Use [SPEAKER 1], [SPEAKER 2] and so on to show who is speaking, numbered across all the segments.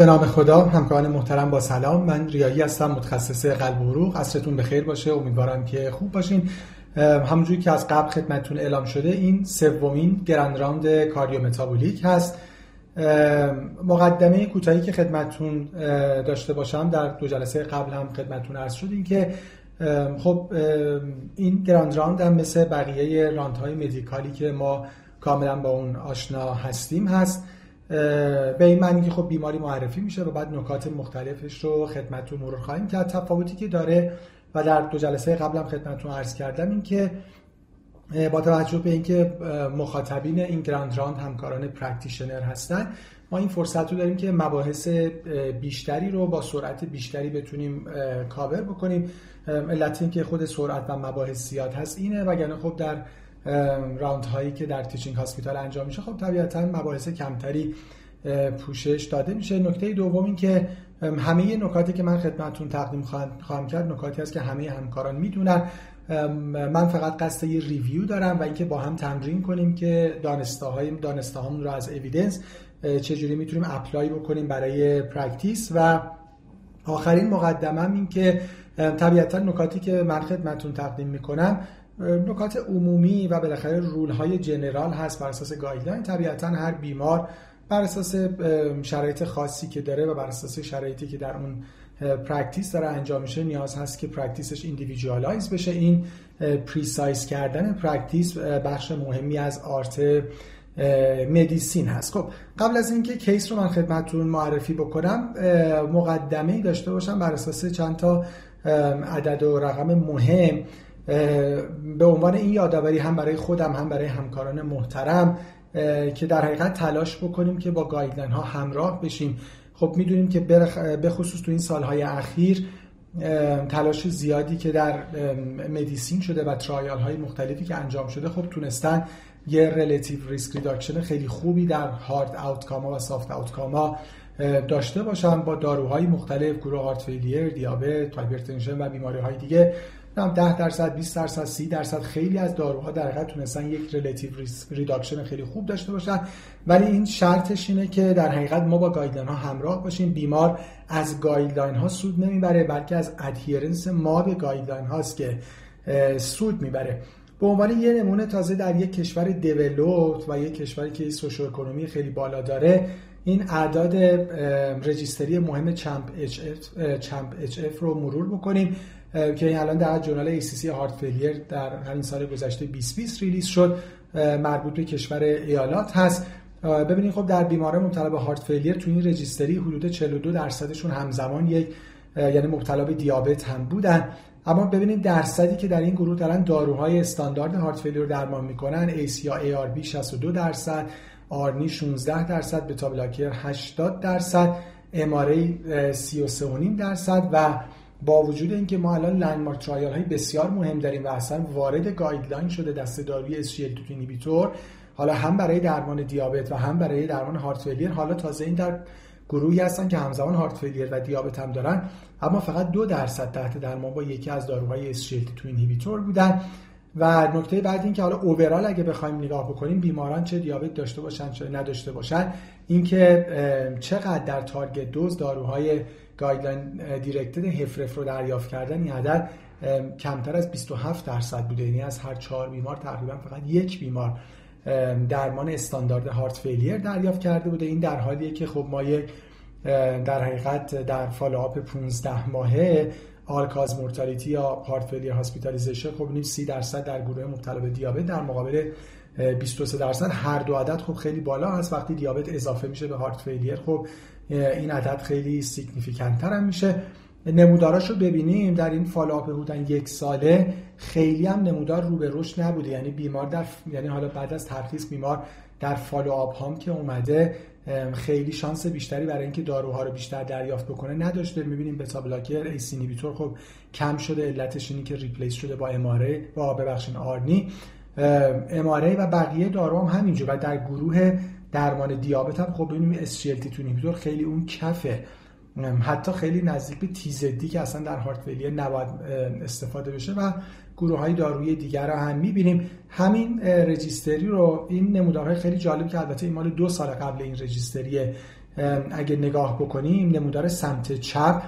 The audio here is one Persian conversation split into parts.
[SPEAKER 1] به نام خدا همکاران محترم با سلام. من ریایی هستم متخصص قلب و عروق عصرتون بخیر باشه. امیدوارم که خوب باشین. همونجوری که از قبل خدمتتون اعلام شده این سومین grand round cardiometabolic هست مقدمه کوتاهی که خدمتتون داشته باشم در دو جلسه قبل هم خدمتتون عرض شد این که خب این grand round هم مثل بقیه round های medical ی که ما کاملا با اون آشنا هستیم هست. به این معنی که خب بیماری معرفی میشه و بعد نکات مختلفش رو خدمتتون مرور خواهیم کرد. تفاوتی که داره و در دو جلسه قبلم خدمتتون عرض کردم این که با توجه به اینکه مخاطبین این grand round همکاران practitioner هستن ما این فرصت رو داریم که مباحث بیشتری رو با سرعت بیشتری بتونیم کاور بکنیم. علت این که خود سرعت و مباحث زیاد هست اینه وگرنه خب در round هایی که در teaching hospital انجام میشه. خب طبیعتا مباحث کمتری پوشش داده میشه. نکته دوم این که همه نکاتی که من خدمتتون تقدیم خواهم کرد نکاتی است که همه همکاران می‌دونن. من فقط قصد یه review دارم و اینکه با هم تمرین کنیم که دانسته های دانسته هامون رو از evidence چجوری می‌تونیم apply بکنیم برای practice و آخرین مقدمم این که طبیعتا نکاتی که من خدمتتون تقدیم می‌کنم نکات عمومی و بالاخره rule های general هست بر اساس guideline. طبیعتا هر بیمار بر اساس شرایط خاصی که داره و بر اساس شرایطی که در اون practice داره انجام میشه نیاز هست که practice ش individualize بشه. این precise کردن practice بخش مهمی از art medicine هست. خب قبل از اینکه case رو من خدمتتون معرفی بکنم مقدمه داشته باشم بر اساس چند تا عدد و رقم مهم. به عنوان این یادآوری هم برای خودم هم برای همکاران محترم که در حقیقت تلاش بکنیم که با guideline ها همراه بشیم. خب می‌دونیم که به خصوص تو این سالهای اخیر تلاش زیادی که در medicine شده و trial های مختلفی که انجام شده خب تونستن یه relative risk reduction خیلی خوبی در hard outcome ها و soft outcome ها داشته باشن با داروهای مختلف گروه heart failure، دیابت، hypertension و بیماری های دیگه. 10 درصد 20 درصد 30 درصد خیلی از داروها در حقیقت تونستن یک relative reduction خیلی خوب داشته باشن. ولی این شرطش اینه که در حقیقت ما با guideline ها همراه باشیم. بیمار از guideline ها سود نمی‌بره بلکه از adherence ما به guideline هاست که سود می‌بره. به عنوان یه نمونه تازه در یک کشور developed و یک کشوری که socioeconomy خیلی بالا داره این اعداد registry مهم CHAMP-HF رو مرور بکنیم. که این الان در جورنال ACC Heart Failure در همین سال گذشته 2020 release شد مربوط به کشور ایالات هست. ببینید خب در بیماران مبتلا به heart failure تو این registry حدود 42 درصدشون همزمان یک یعنی مبتلا به دیابت هم بودن. اما ببینید درصدی که در این گروه دارن داروهای استاندارد heart failure درمان می‌کنن ACE یا ARB 62 درصد ARNI 16 درصد beta blocker 80 درصد MRA 33.5 درصد و با وجود اینکه ما الان landmark trial های بسیار مهم داریم و اصلا وارد guideline شده دسته داروی SGLT2 inhibitor حالا هم برای درمان دیابت و هم برای درمان heart failure حالا تازه این در گروهی هستن که همزمان heart failure و دیابت هم دارن اما فقط دو درصد تحت درمان با یکی از داروهای SGLT2 inhibitor بودن. و نکته بعد این که حالا overall اگه بخوایم نگاه بکنیم بیماران چه دیابت داشته باشن چه نداشته باشن اینکه چقدر در target dose داروهای guideline-directed HFrEF رو دریافت کردن این عدد کمتر از 27 درصد بوده. یعنی از هر چهار بیمار تقریبا فقط یک بیمار درمان استاندارد heart failure دریافت کرده بوده. این در حالیه که خب ما یک در حقیقت در follow-up 15 ماهه all-cause mortality یا heart failure hospitalization خب ببینیم 30 درصد در گروه مبتلا به دیابت در مقابل 23 درصد هر دو عدد خب خیلی بالا هست. وقتی دیابت اضافه میشه به heart failure خب این عدد خیلی significant تر هم میشه. نموداراش رو ببینیم در این follow-up بودن یک ساله خیلی هم نمودار رو به رشد نبوده. یعنی بیمار در یعنی حالا بعد از ترخیص بیمار در follow-up هم که اومده خیلی شانس بیشتری برای اینکه داروها رو بیشتر دریافت بکنه نداشته. می‌بینیم beta blocker ACE خب کم شده. علتش اینی که ریپلیس شده با اماره با ببخشید آرنی. اماره و بقیه دارو هم همینجور. و در گروه درمان دیابت هم خب ببینیم SGLT2 خیلی اون کفه. حتی خیلی نزدیک به تیزدی که اصلا در هارت فیلیر نباید استفاده بشه و گروه های دارویی دیگر رو هم می‌بینیم. همین رجیستری رو این نمودارهای خیلی جالب که البته این مال دو سال قبل این رجیستری اگه نگاه بکنیم نمودار سمت چپ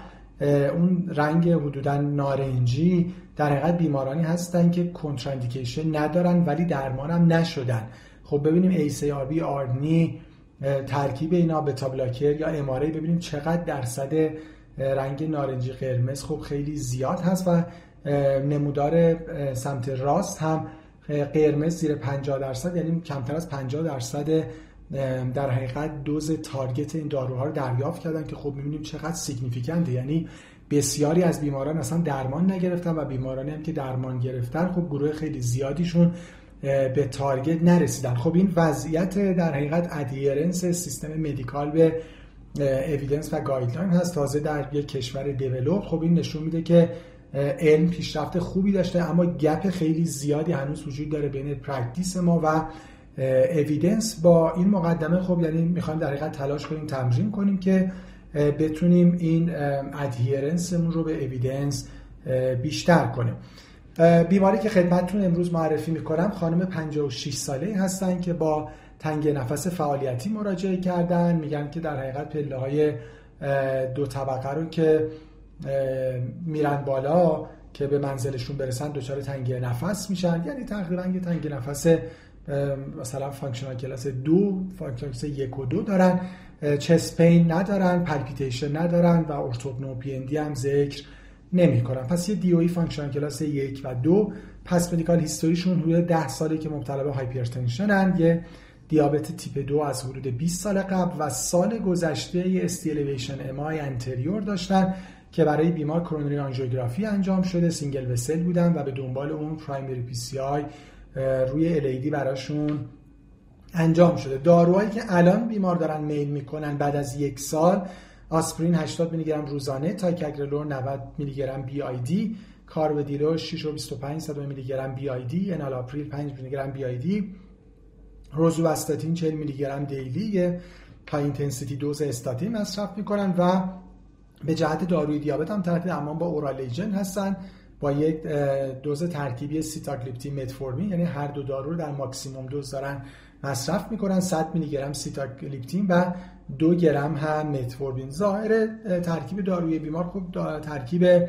[SPEAKER 1] اون رنگ حدودا نارنجی در حقیقت بیمارانی هستن که کنتراندیکیشن ندارن ولی درمان هم نشدن. خب ببینیم ACRB آرنی ترکیب اینا بتا بلاکر یا اماره ببینیم چقدر درصد رنگ نارنجی قرمز خب خیلی زیاد هست و نمودار سمت راست هم قرمز زیر 50 درصد یعنی کمتر از 50 درصد در حقیقت دوز target این داروها رو دریافت کردن که خب می‌بینیم چقدر significant ه یعنی بسیاری از بیماران اصلا درمان نگرفتن و بیمارانی هم که درمان گرفتن خب گروه خیلی زیادیشون به target نرسیدن. خب این وضعیت در حقیقت adherence سیستم medical به evidence و guideline هست. تازه در یک کشور developed خب این نشون میده که علم پیشرفت خوبی داشته اما gap خیلی زیادی هنوز وجود داره بین practice ما و اویدنس با این مقدمه خب یعنی می‌خوایم در حقیقت تلاش کنیم تمرین کنیم که بتونیم این ادهیرنسمون رو به اویدنس بیشتر کنیم. بیماری که خدمتتون امروز معرفی می‌کنم خانم 56 ساله هستن که با تنگ نفس فعالیتی مراجعه کردن. میگن که در حقیقت پله های دو طبقه رو که میرن بالا که به منزلشون برسن دچار تنگی نفس میشن. یعنی تقریبا یه تنگی نفس مثلا functional class دو functional class یک و دو دارن. chest pain ندارن palpitation ندارن و orthopnea هم ذکر نمی کنن پس یه DOE functional class یک و دو. پس medical history شون حدود 10 ساله که مبتلا به hypertension ن یه دیابت تیپ دو از حدود 20 سال قبل و سال گذشته یه ST elevation MI anterior داشتن که برای بیمار کرونری آنژیوگرافی انجام شده. single vessel بودن و به دنبال اون primary PCI روی LAD براشون انجام شده. داروهایی که الان بیمار دارن میل می‌کنن بعد از یک سال آسپرین 80 میلی گرم روزانه تیکاگرلور 90 میلی گرم BID کارودیلول 6 و 25 میلی گرم BID انالاپریل 5 میلی گرم BID روزوواستاتین 40 میلی گرم daily high intensity dose استاتین مصرف می‌کنن و به جهت داروی دیابت هم تحت درمان با oral agent هستن با یک دوز ترکیبی سیتاگلیپتین متفورمین یعنی هر دو دارو رو در maximum dose دارن. مصرف می‌کنن 100 میلی گرم سیتاگلیپتین و دو گرم هم متفورمین ظاهر ترکیب داروی بیمار خوب ترکیب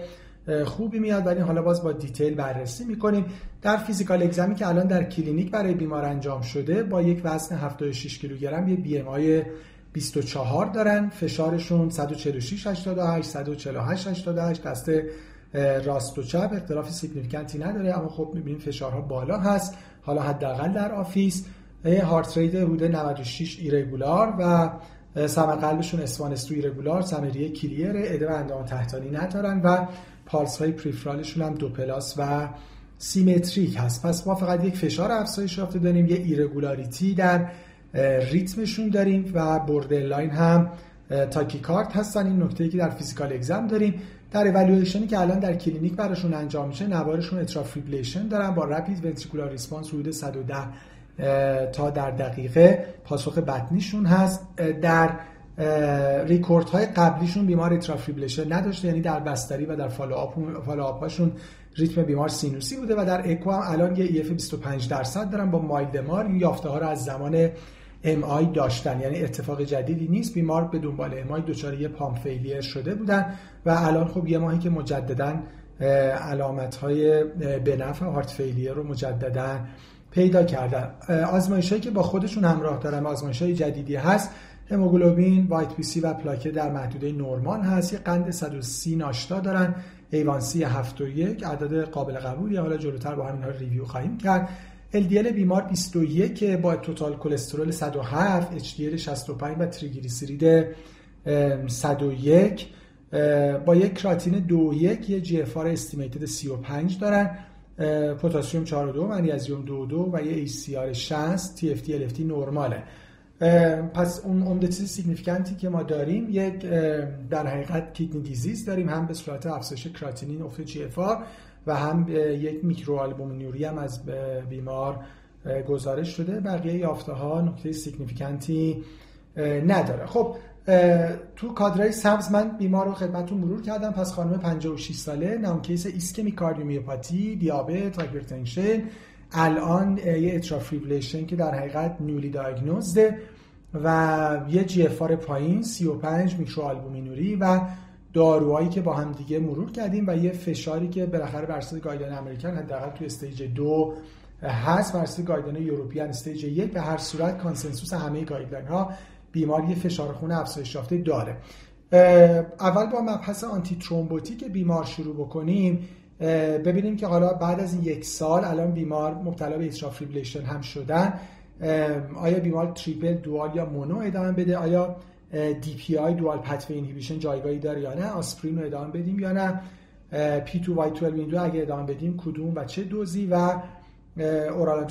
[SPEAKER 1] خوبی میاد ولی حالا باز با detail بررسی می‌کنیم. در physical exam ی که الان در کلینیک برای بیمار انجام شده با یک وزن 76 کیلوگرم یه BMI 24 دارن. فشارشون 146 88 148 88 دست راست و چپ. اختلاف significant ی نداره اما خب می‌بینیم فشارها بالا هست. حالا حداقل در office heart rate حدود 96 irregular و سمع قلبشون S1 S2 irregular سمع ریه clear ادم اندام تحتانی ندارن و پالس های peripheral شون هم دو plus و symmetric هست. پس ما فقط یک فشار افزایش یافته داریم یه irregularity در ریتمشون داریم و لاین هم tachycard هستن. این نکته که در physical exam داریم. در اولویشنی که الان در کلینیک براشون انجام میشه نوارشون atrial fibrillation دارن با rapid ventricular response حدود 110 تا در دقیقه پاسخ بطنیشون هست. در ریکورد های قبلیشون بیمار atrial fibrillation نداشته یعنی در بستری و در follow هاشون ریتم بیمار سینوسی بوده و در اکو هم الان یه EF 25 درصد دارن با mild MR این یافته ها رو از زمان MI داشتن. یعنی اتفاق جدیدی نیست. بیمار به دنبال MI دچار یه pump failure شده بودن و الان خب یه ماهی که مجددا علامت های به نفع heart failure رو مجددا پیدا کردن. آزمایش که با خودشون همراه دارن آزمایش های جدیدی هست. هموگلوبین white BC و پلاکت در محدوده نرمال هست. یه قند 130 ناشتا دارن. A1C 7 و 1 عدد قابل قبولی. حالا جلوتر با همین ها review خواهیم کرد. LDL بیمار 21 با total کلسترول 107 HDL 65 و تریگلیسیرید 101 با یک کراتینین 21 یه GFR estimated 35 دارن. پتاسیم 4.2 منیزیم 2.2 و یه ACR 60 TFT LFT نرماله. پس اون عمده چیز significant ی که ما داریم یک در حقیقت kidney disease داریم. هم به صورت افزایش کراتینین افت جی و هم یک میکرو آلبومینوری هم از بیمار گزارش شده. بقیه یافته ها نکته significant ی نداره. خب تو کادرای سبز من بیمار رو خدمتتون مرور کردم. پس خانم 56 ساله known case ایسکمیک کاردیومیوپاتی دیابت hypertension. الان یه atrial fibrillation که در حقیقت newly diagnosed ه و یه GFR پایین 35 میکرو آلبومینوری و داروهایی که با هم دیگه مرور کردیم و یه فشاری که بالاخره بر اساس guideline American حداقل توی stage دو هست بر اساس guideline European stage یک. به هر صورت consensus همه guideline ها بیمار یه فشار خون افزایش یافته داره. اول با مبحث antithrombotic بیمار شروع بکنیم. ببینیم که حالا بعد از یک سال الان بیمار مبتلا به ایترال هم شدن. آیا بیمار triple dual یا mono ادامه بده؟ آیا DPI dual pathway inhibition جایگاهی داره یا نه؟ آسپرین رو ادامه بدیم یا نه؟ پی تو وای 12 ویندو اگه ادامه بدیم کدوم و چه دوزی و oral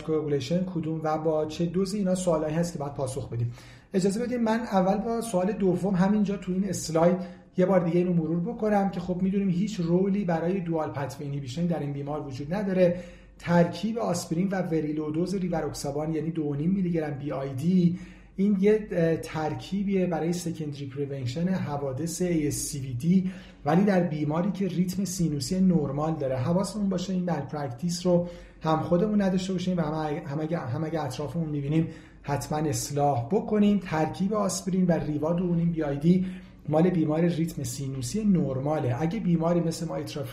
[SPEAKER 1] کدوم و با چه دوزی؟ اینا سوالایی هست که باید پاسخ بدیم. اجازه بدیم من اول با سوال دوم همینجا تو این اسلاید یه بار دیگه اینو مرور بکنم که خب می‌دونیم هیچ role ی برای dual pathway inhibition در این بیمار وجود نداره. ترکیب آسپرین و very low dose ریواروکسابان یعنی 2.5 میلی گرم BID این یه ترکیبیه برای secondary prevention حوادث ASCVD ولی در بیماری که ریتم سینوسی نرمال داره. حواسمون باشه این bad practice رو هم خودمون نداشته باشیم و هم اگه, هم اگه اطرافمون می‌بینیم حتما اصلاح بکنیم ترکیب آسپرین و ریوا دو و نیم BID مال بیمار ریتم سینوسی نرماله. اگه بیماری مثل مایترا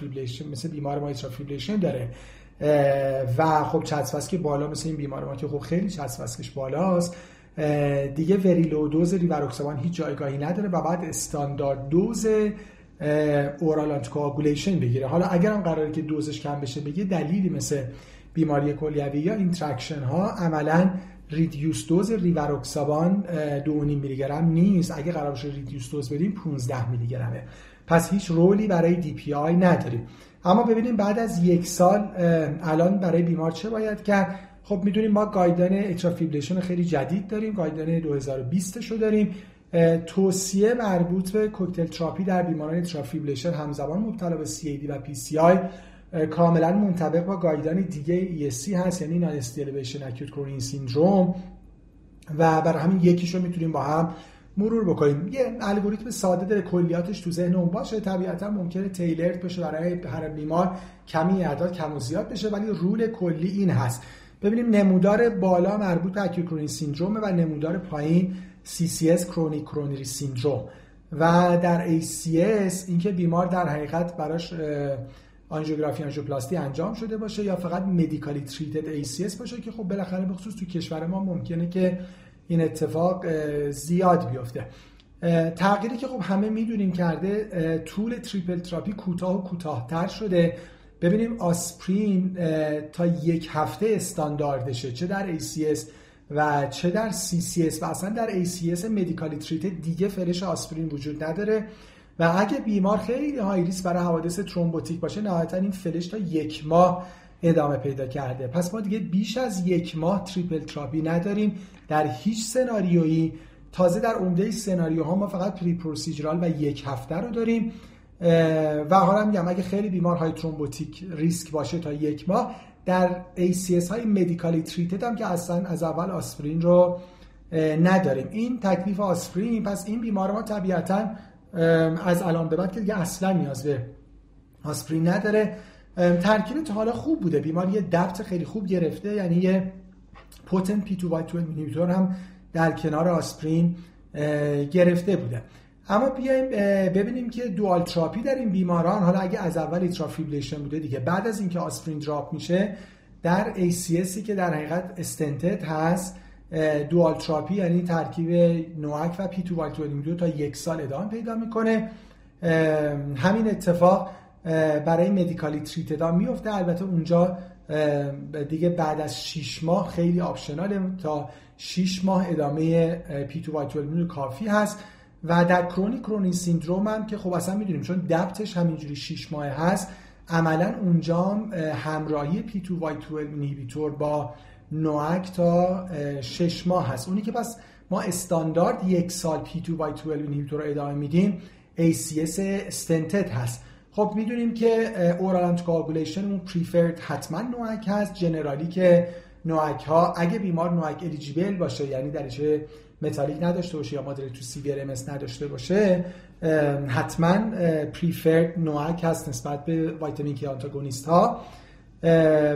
[SPEAKER 1] مثل بیمار مایترا داره و خب CHA2DS2-VASc ی بالا مثل این بیمار ما که خب خیلی CHA2DS2-VASc ش بالاست دیگه very low dose ریواروکسابان هیچ جایگاهی نداره و باید standard dose oral anticoagulation بگیره. حالا اگر هم قراره که دوزش کم بشه به دلیلی مثل بیماری کلیوی یا interaction ها عملا reduced dose ریواروکسابان 2.5 میلی گرم نیست. اگه قرار باشه reduced dose بدیم 15 میلی گرمه پس هیچ role ی برای DPI نداریم. اما ببینیم بعد از یک سال الان برای بیمار چه باید کرد؟ خب می‌دونیم ما guideline atrial fibrillation خیلی جدید داریم. guideline 2020 شو داریم. توصیه مربوط به cocktail therapy در بیماران atrial fibrillation همزمان مبتلا به CAD و PCI کاملا منطبق با guideline دیگه ESC هست یعنی non-ST elevation acute coronary syndrome و برای همین یکیشو می‌تونیم با هم مرور بکنیم. یه الگوریتم ساده داره کلیاتش تو ذهنمون باشه. طبیعتا ممکنه tailored بشه برای هر بیمار. کمی اعداد کم و زیاد بشه ولی rule کلی این هست. ببینیم نمودار بالا مربوط به acute coronary syndrome و نمودار پایین CCS chronic coronary syndrome و در ACS اینکه بیمار در حقیقت براش آنژیوگرافی آنژیوپلاستی انجام شده باشه یا فقط medically treated ACS باشه که خب بالاخره به خصوص تو کشور ما ممکنه که این اتفاق زیاد بیفته. تغییری که خب همه می‌دونیم کرده طول triple therapy کوتاه و کوتاهتر شده. ببینیم آسپرین تا یک هفته استانداردشه چه در ACS و چه در CCS و اصلا در ACS medically treated دیگه فلش آسپرین وجود نداره. و اگه بیمار خیلی high risk برای حوادث ترومبوتیک باشه نهایتا این فلش تا یک ماه ادامه پیدا کرده. پس ما دیگه بیش از یک ماه triple therapy نداریم. در هیچ سناریویی تازه در عمده سناریوها ما فقط periprocedural و یک هفته رو داریم. و حالا میگم اگه خیلی بیمار high thrombotic risk باشه تا یک ماه در ACS های medically treated هم که اصلا از اول آسپرین رو نداریم. این تکلیف آسپرین پس این بیمار ما طبیعتا از الان به بعد که دیگه اصلا نیاز به آسپرین نداره. ترکیب تا حالا خوب بوده. بیمار یه DAPT خیلی خوب گرفته یعنی یه potent P2Y هم در کنار آسپرین گرفته بوده. اما بیایم ببینیم که dual therapy در این بیماران حالا اگه از اول atrial fibrillation بوده دیگه بعد از اینکه آسپرین drop میشه در ACS ی که در حقیقت stented هست dual therapy یعنی ترکیب NOAC و P2Y تا یک سال ادامه پیدا می‌کنه. همین اتفاق برای medically treated ها میفته البته اونجا دیگه بعد از 6 ماه خیلی optional ه. تا 6 ماه ادامه پی تو کافی هست. و در chronic coronary syndrome هم که خب اصلا می‌دونیم چون DAPT ش همینجوری 6 ماه هست عملا اونجا همراهی P2Y 12 با نوک تا 6 ماه هست. اونی که پس ما استاندارد یک سال P2Y 12 رو ادامه میدیم ACS stented هست. خب می‌دونیم که oral anticoagulation اون preferred حتما NOAC هست. generally که NOAC ها اگه بیمار NOAC eligible باشه یعنی دریچه metallic نداشته باشه یا moderate to MS نداشته باشه حتما preferred NOAC هست نسبت به vitamin K antagonist ها.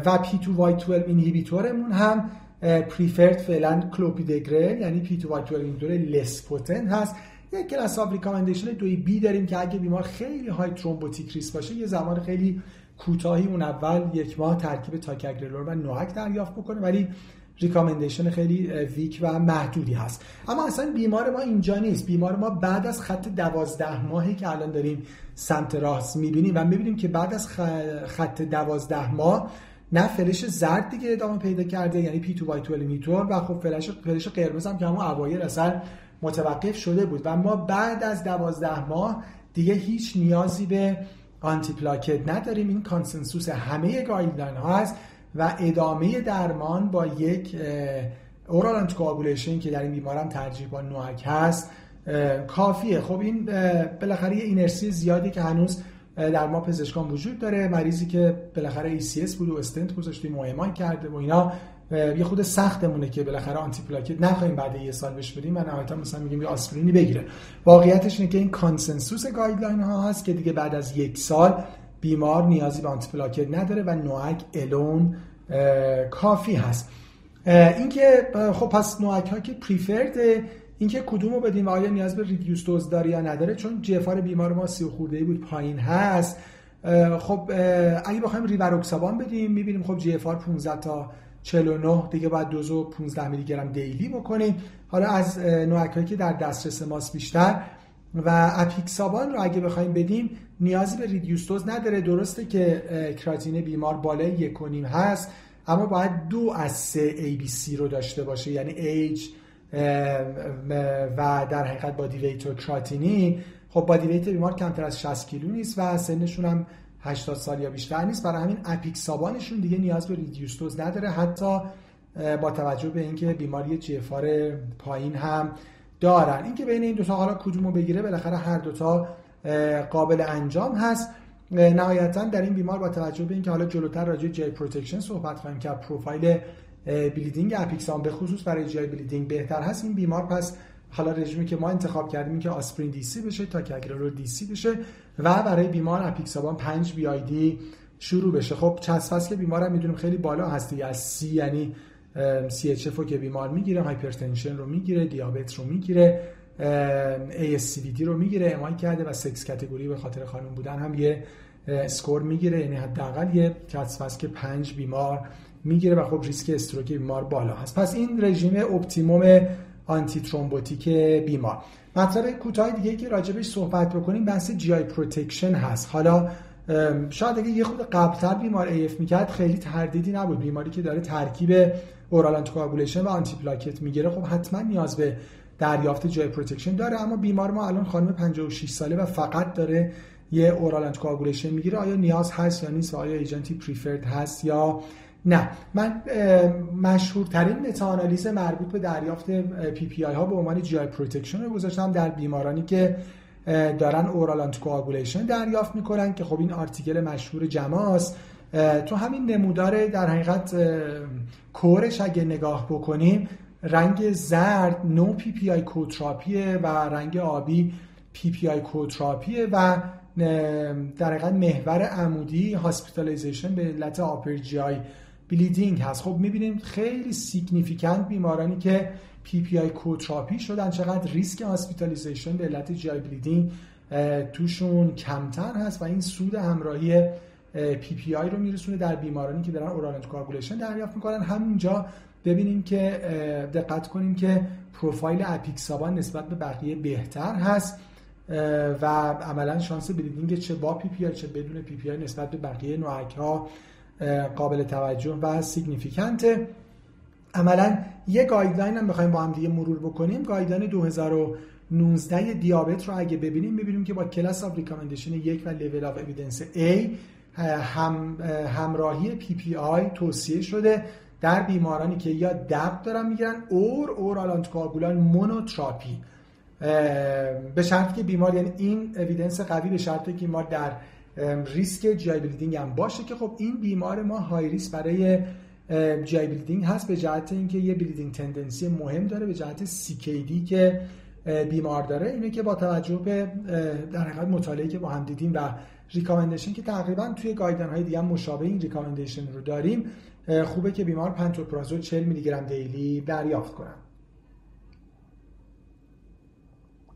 [SPEAKER 1] و P2Y 12 inhibitor مون هم preferred فعلا کلوپیدگرل یعنی P2Y less potent هست. یک class of recommendation دوی B داریم که اگه بیمار خیلی high thrombotic risk باشه یه زمان خیلی کوتاهی اون اول یک ماه ترکیب ticagrelor و NOAC دریافت بکنه. ولی recommendation خیلی weak و محدودی هست. اما اصلا بیمار ما اینجا نیست. بیمار ما بعد از خط دوازده ماهی که الان داریم سمت راست می‌بینیم و می‌بینیم که بعد از خط دوازده ماه نه فلش زرد دیگه ادامه پیدا کرده یعنی P2Y 12 و خب فلش فلش قرمز هم که همون اوایل اصلا متوقف شده بود. و ما بعد از دوازده ماه دیگه هیچ نیازی به antiplatelet نداریم. این consensus همه guideline ها هست. و ادامه درمان با یک oral anticoagulation که در این بیمارم ترجیح با NOAC هست کافیه. خب این بالاخره یه اینرسی زیادی که هنوز در ما پزشکان وجود داره مریضی که بالاخره ACS بود و استنت گذاشتیم و کرده و اینا یه خورده سختمونه که بالاخره antiplatelet نخواهیم بعد یه سال بهش بدیم و نهایتا مثلا میگیم یه آسپرینی بگیره. واقعیتش اینه که این consensus guideline ها هست که دیگه بعد از یک سال بیمار نیازی به antiplatelet نداره و NOAC alone کافی هست. اینکه خب پس NOAC ها که preferred اینکه کدومو بدیم؟ و آیا نیاز به reduced dose داره یا نداره؟ چون GFR بیمار ما سی خورده‌ای بود پایین هست. خب اگه بخوایم ریوروکسابان بدیم می‌بینیم خب GFR 15 تا 49 دیگه باید دوزو 15 میلی گرم daily بکنیم. حالا از نوعکایی که در دسترس ماست بیشتر و اپیکسابان رو اگه بخوایم بدیم نیازی به ریدیوس دوز نداره. درسته که کراتین بیمار بالای یک هست اما باید دو از سه ABC رو داشته باشه. یعنی ایج و در حقیقت بادی ویت و کراتینی. خب بادی ویت بیمار کمتر از 60 کیلو نیست و سنشون هم 80 سال یا بیشتر نیست. برای همین اپیکسابانشون دیگه نیاز به ریدیوس دوز نداره. حتی با توجه به اینکه بیماری GFR پایین هم دارن. اینکه بین این دو تا حالا کدومو بگیره بالاخره هر دوتا قابل انجام هست. نهایتا در این بیمار با توجه به اینکه حالا جلوتر راجع GI protection صحبت خواهیم که profile bleeding apixaban به خصوص برای GI bleeding بهتر هست این بیمار پس حالا رژیمی که ما انتخاب کردیم که آسپرین DC بشه تا رو DC بشه و برای بیمار apixaban 5 BID شروع بشه. خب چسب که بیمار هم می‌دونیم خیلی بالا هستی از سی یعنی سی اچ رو که بیمار می‌گیره هایپرتنشن رو می‌گیره دیابت رو می‌گیره دی رو می‌گیره امای کرده و سکس کاتگوری به خاطر خانم بودن هم یه اسکور می‌گیره. یعنی حداقل یه چسب که 5 بیمار می‌گیره و خب ریسک استروک بیمار بالا هست. پس این رژیم اپتیموم آنتی ترومبوتیک بیمار. مطلب کوتاه دیگه که راجبش صحبت بکنیم بحث جی آی پروتکشن هست. حالا شاید اگه یه خورده قبلتر بیمار AF می‌کرد خیلی تردیدی نبود. بیماری که داره ترکیب oral anticoagulation و antiplatelet می‌گیره خب حتما نیاز به دریافت GI protection داره. اما بیمار ما الان خانم 56 ساله و فقط داره یه oral anticoagulation می‌گیره. آیا نیاز هست یا نیست آیا agent ی preferred هست یا نه؟ من مشهورترین meta-analysis مربوط به دریافت PPI ها به عنوان GI protection رو گذاشتم در بیمارانی که دارن oral anticoagulation دریافت می‌کنن که خب این article مشهور JAMA ست. تو همین نمودار در حقیقت curve ش اگه نگاه بکنیم رنگ زرد no PPI co-therapy ه و رنگ آبی PPI co-therapy ه و در حقیقت محور عمودی hospitalization به علت upper GI bleeding هست. خب می‌بینیم خیلی significant بیمارانی که PPI co-therapy شدن چقدر ریسک hospitalization به علت GI bleeding توشون کمتر هست و این سود همراهی PPI رو میرسونه در بیمارانی که دارن oral anticoagulation دریافت می‌کنن. همینجا ببینیم که دقت کنیم که profile apixaban نسبت به بقیه بهتر هست و عملا شانس bleeding چه با PPI چه بدون PPI نسبت به بقیه NOAC ها قابل توجه و significant ه عملا یه guideline هم بخوایم با هم دیگه مرور بکنیم. guideline 2019 دیابت رو اگه ببینیم ببینیم که با class of recommendation یک و level of evidence A هم همراهی PPI توصیه شده. در بیمارانی که یا DAPT دارن می‌گیرن or oral anticoagulant monotherapy. به شرطی که بیمار یعنی این evidence قوی به شرطی که ما در risk GI bleeding هم باشه که خب این بیمار ما high risk برای GI bleeding هست. به جهت اینکه یه bleeding tendency مهم داره. به جهت CKD که بیمار داره. اینه که با توجه به در حقیقت مطالعه که با هم دیدیم و recommendation که تقریبا توی guideline های دیگه مشابه این recommendation رو داریم خوبه که بیمار پنتوپرازول 40 میلی گرم daily دریافت کنن.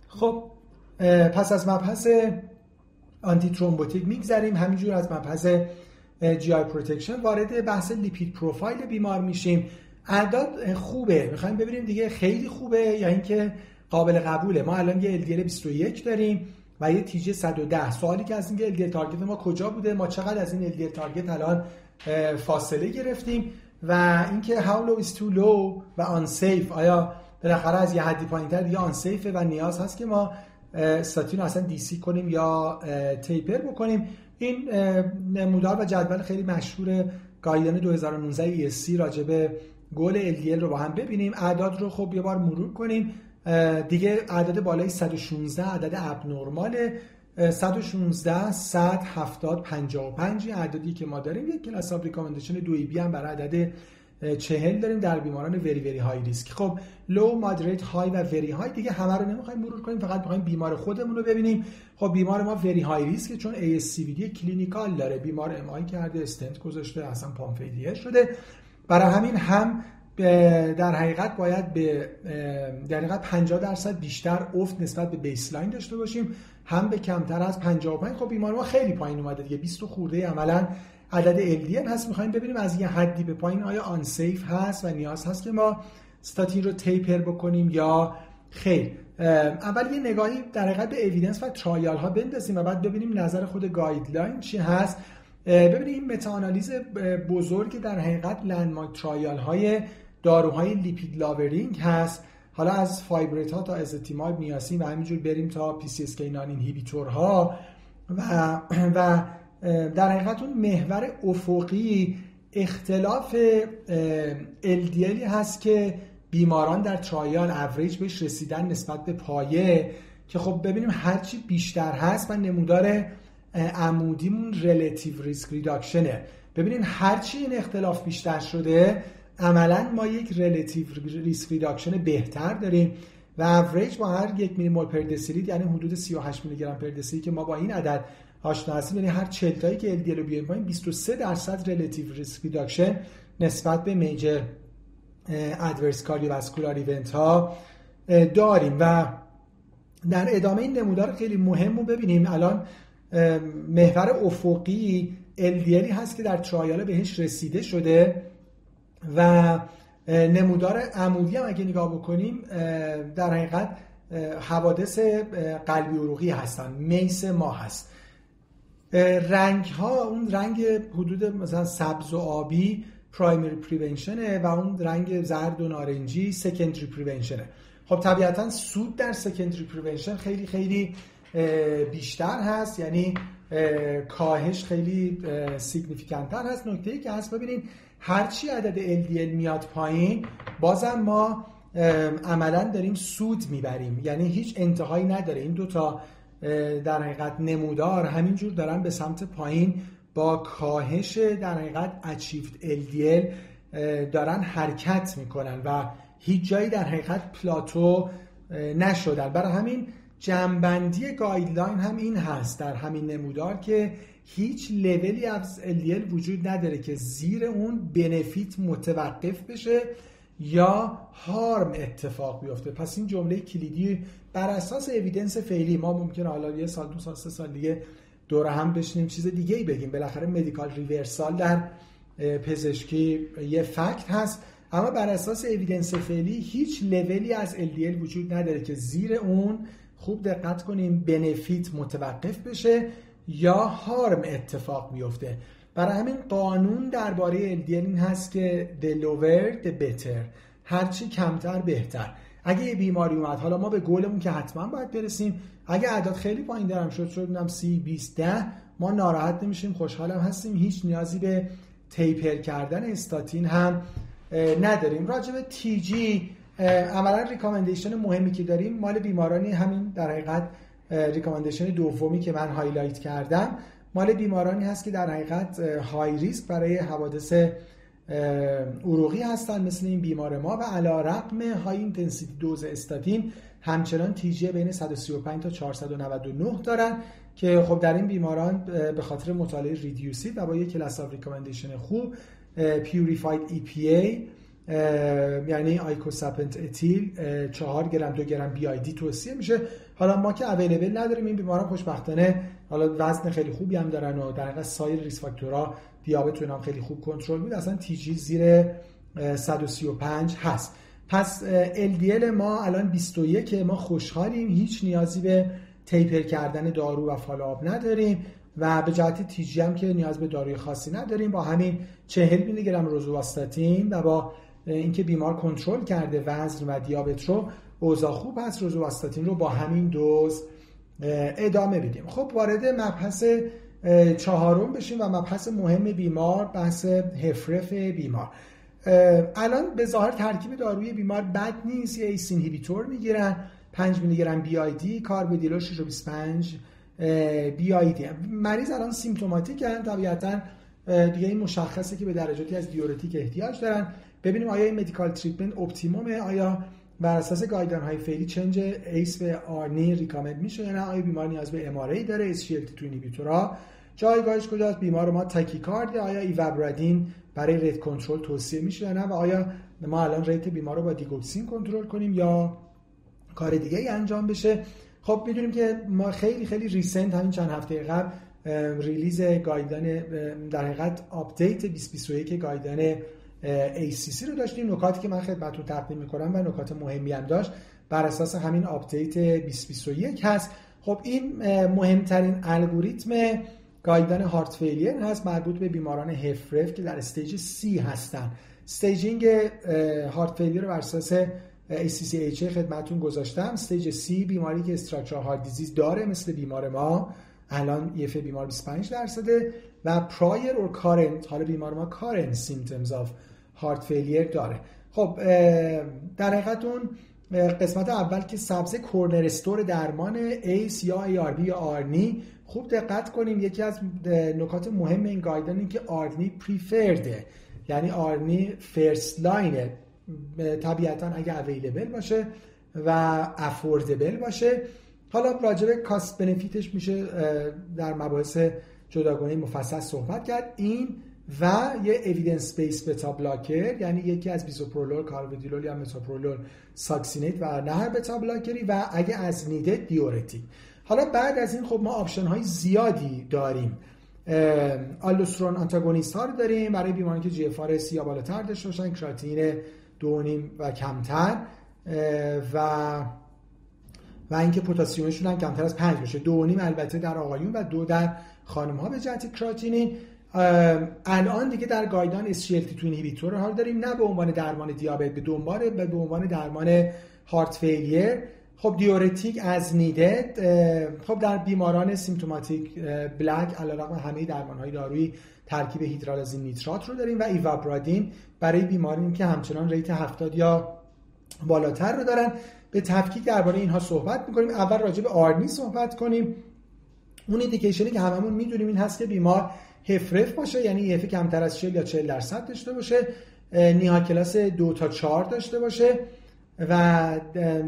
[SPEAKER 1] خب پس از مبحث antithrombotic میگذریم. همینجور از مبحث GI protection وارد بحث lipid profile بیمار میشیم. اعداد خوبه. می‌خوایم ببینیم دیگه خیلی خوبه یا اینکه قابل قبوله. ما الان یه LDL 21 داریم. و یه TG 110 سوالی که از اینکه LDL target ما کجا بوده؟ ما چقدر از این LDL target الان فاصله گرفتیم؟ و اینکه how low is too low و unsafe. آیا بالاخره از یه حدی پایینتر دیگه unsafe ه و نیاز هست که ما استاتین رو اصلا DC کنیم یا taper بکنیم؟ این نمودار و جدول خیلی مشهور guideline 2019 ESC راجبه goal LDL رو با هم ببینیم. اعداد رو خب یه بار مرور کنیم. دیگه عدد بالای 116 عدد abnormal 116 100 70 55 عددی که ما داریم. یک class of recommendation دوی B هم برای عدد چهل داریم در بیماران very very high risk خب low moderate high و very high دیگه همه رو نمی‌خوایم مرور کنیم فقط می‌خوایم بیمار خودمون رو ببینیم. خب بیمار ما very high risk چون ASCVD clinical داره. بیمار MI کرده استنت گذاشته اصلا پامفیدیه شده. برای همین هم در حقیقت باید به در حقیقت 50 درصد بیشتر افت نسبت به baseline داشته باشیم. هم به کمتر از 55 خب بیمار ما خیلی پایین اومده دیگه. 20 خورده عملا عدد LDL هست. می‌خوایم ببینیم از یه حدی به پایین آیا unsafe هست و نیاز هست که ما استاتین رو taper بکنیم یا خیر. اول یه نگاهی در حقیقت به evidence و trial ها بندازیم و بعد ببینیم نظر خود guideline چی هست. ببینیم این متاآنالیز بزرگی در حقیقت landmark trial های داروهای lipid lowering هست. حالا از fibrate ها تا ezetimibe niacin و همینجور بریم تا PCSK9 ها. و و در حقیقت اون محور افقی اختلاف LDL ی هست که بیماران در trial average بهش رسیدن نسبت به پایه. که خب ببینیم هرچی بیشتر هست و نمودار عمودیمون relative risk reduction ه ببینین هرچی این اختلاف بیشتر شده عملا ما یک relative risk reduction بهتر داریم و اوریج با هر یک میلی مول per یعنی حدود 38 میلی گرم per که ما با این عدد آشنا هستیم. یعنی هر 40 تایی که LDL رو بیاریم پایین 23 درصد relative risk reduction نسبت به major adverse cardiovascular event ها داریم. و در ادامه این نمودار خیلی مهم رو ببینیم. الان محور افقی LDL ی هست که در trial بهش رسیده شده. و نمودار عمودی هم اگه نگاه بکنیم در حقیقت حوادث قلبی عروقی هستن میس ما هست. رنگ ها اون رنگ حدود مثلا سبز و آبی پرایمری پریونشنه و اون رنگ زرد و نارنجی سکندری پریونشنه خب طبیعتا سود در سکندری پریونشن خیلی خیلی بیشتر هست یعنی کاهش خیلی significant تر هست. نکته ای که هست ببینید هرچی عدد LDL میاد پایین بازم ما عملا داریم سود می‌بریم. یعنی هیچ انتهایی نداره. این دوتا در حقیقت نمودار همینجور دارن به سمت پایین با کاهش در حقیقت achieved LDL دارن حرکت می‌کنن و هیچ جایی در حقیقت plateau نشدن. برای همین جمع‌بندی guideline هم این هست در همین نمودار که هیچ لولی از LDL وجود نداره که زیر اون بنفیت متوقف بشه یا هارم اتفاق بیفته. پس این جمله کلیدی بر اساس اویدنس فعلی ما ممکنه حالا یه سال دو سال سه سال دیگه دور هم بشینیم چیز دیگه ای بگیم. بالاخره مدیکال ریورسال در پزشکی یه فکت هست. اما بر اساس اویدنس فعلی هیچ لولی از LDL وجود نداره که زیر اون خوب دقت کنیم بنفیت متوقف بشه یا هارم اتفاق بیفته برای همین قانون درباره LDL این هست که the lower the better. هرچی کمتر بهتر. اگه یه بیماری اومد حالا ما به گلمون که حتما باید برسیم. اگه اعداد خیلی پایین درم شد شد نم 30 20 10 ما ناراحت نمیشیم خوشحالم هستیم. هیچ نیازی به تیپر کردن استاتین هم نداریم. راجع به تی جی عملا recommendation مهمی که داریم مال بیمارانی همین در حقیقت recommendation دومی که من highlight کردم. مال بیمارانی هست که در حقیقت high risk برای حوادث عروقی هستن مثل این بیمار ما و علی‌رغم high intensity dose استاتین همچنان TG بین 135 تا 499 دارن که خب در این بیماران به خاطر مطالعه REDUCE-IT و با یک class of recommendation خوب purified EPA یعنی icosapent ethyl 4 گرم دو گرم BID توصیه میشه. حالا ما که available نداریم این بیماران خوشبختانه حالا وزن خیلی خوبی هم دارن و در سایر risk factor ها دیابت هم خیلی خوب کنترل بود اصلا TG زیر 135 هست. پس LDL ما الان 21 ما خوشحالیم. هیچ نیازی به taper کردن دارو و follow-up نداریم و به جهت تیجی هم که نیاز به داروی خاصی نداریم. با همین 40 میلی گرم روزواستاتین و با اینکه بیمار کنترل کرده وزن و دیابت رو اوضاع خوب هست روزواستاتین رو با همین دوز ادامه بدیم خب وارد مبحث چهارم بشیم و مبحث مهم بیمار بحث هفرف بیمار. الان به ظاهر ترکیب داروی بیمار بد نیست یه ایس اینهیبیتور می‌گیرن 5 میلی گرم بی آی دی کاربدیلو 625 بی آی دی مریض الان symptomatic هستن طبیعتا دیگه این مشخصه که به درجاتی از diuretic احتیاج دارن. ببینیم آیا این medical treatment optimum ه آیا بر اساس guideline های فعلی change ACE به ARNI recommend میشه یا نه؟ آیا بیمار نیاز به MRA داره؟ SGLT2 inhibitor ا جایگاهش کجاست؟ بیمار ما tachycard آیا ivabradine برای rate control توصیه میشه یا نه؟ و آیا ما الان rate بیمار رو با دیگوکسین کنترل کنیم یا کار دیگه ای انجام بشه؟ خب می‌دونیم که ما خیلی خیلی recent همین چند هفته قبل release guideline در حقیقت update 2021 guideline ACC رو داشتیم نکاتی که من خدمتتون تقدیم می‌کنم و نکات مهمی هم داشت بر اساس همین update 2021 هست. خب این مهمترین الگوریتم guideline heart failure هست مربوط به بیماران HFrEF که در stage C هستن. staging heart failure رو بر اساس ACC/AHA خدمتون گذاشتم. stage C بیماری که structural heart disease داره مثل بیمار ما الان یه بیمار 25 درصده. و prior or current حالا بیمار ما current symptoms of heart failure داره. خب در حقیقت اون قسمت اول که سبز cornerstone درمان ACE یا ARB یا ARNI خوب دقت کنیم یکی از نکات مهم این guideline این که ARNI preferred ه یعنی ARNI first line ه طبیعتا اگه available باشه و affordable باشه. حالا راجع به cost benefit ش میشه در مباحث جداگانه مفصل صحبت کرد. این و یه evidence based beta blocker یعنی یکی از bisoprolol carvedilol یا metoprolol succinate و نه beta blocker ی و اگه as needed diuretic حالا بعد از این خب ما option های زیادی داریم. aldosterone antagonist ها رو داریم برای بیمارانی که GFR یا بالاتر داشته باشن کراتینین دو و نیم و کمتر. و و اینکه پتاسیمشون هم کمتر از 5 باشه. دو نیم البته در آقایون و دو در خانم ها به جهت کراتینین الان دیگه در guideline SGLT2 inhibitor حالا داریم نه به عنوان درمان دیابت به دنبال به عنوان درمان heart failure خب diuretic as needed خب در بیماران symptomatic black علیرغم همه درمان های دارویی ترکیب hydralazine nitrate رو داریم و ivabradine برای بیمارانی که همچنان rate 70 یا بالاتر رو دارن. به تفکیک درباره اینها صحبت می‌کنیم. اول راجع به ARNI صحبت کنیم. اون indication ی که هممون می‌دونیم این هست که بیمار HFrEF باشه یعنی EF کمتر از 40 یا 40 درصد داشته باشه NYHA class دو تا 4 داشته باشه و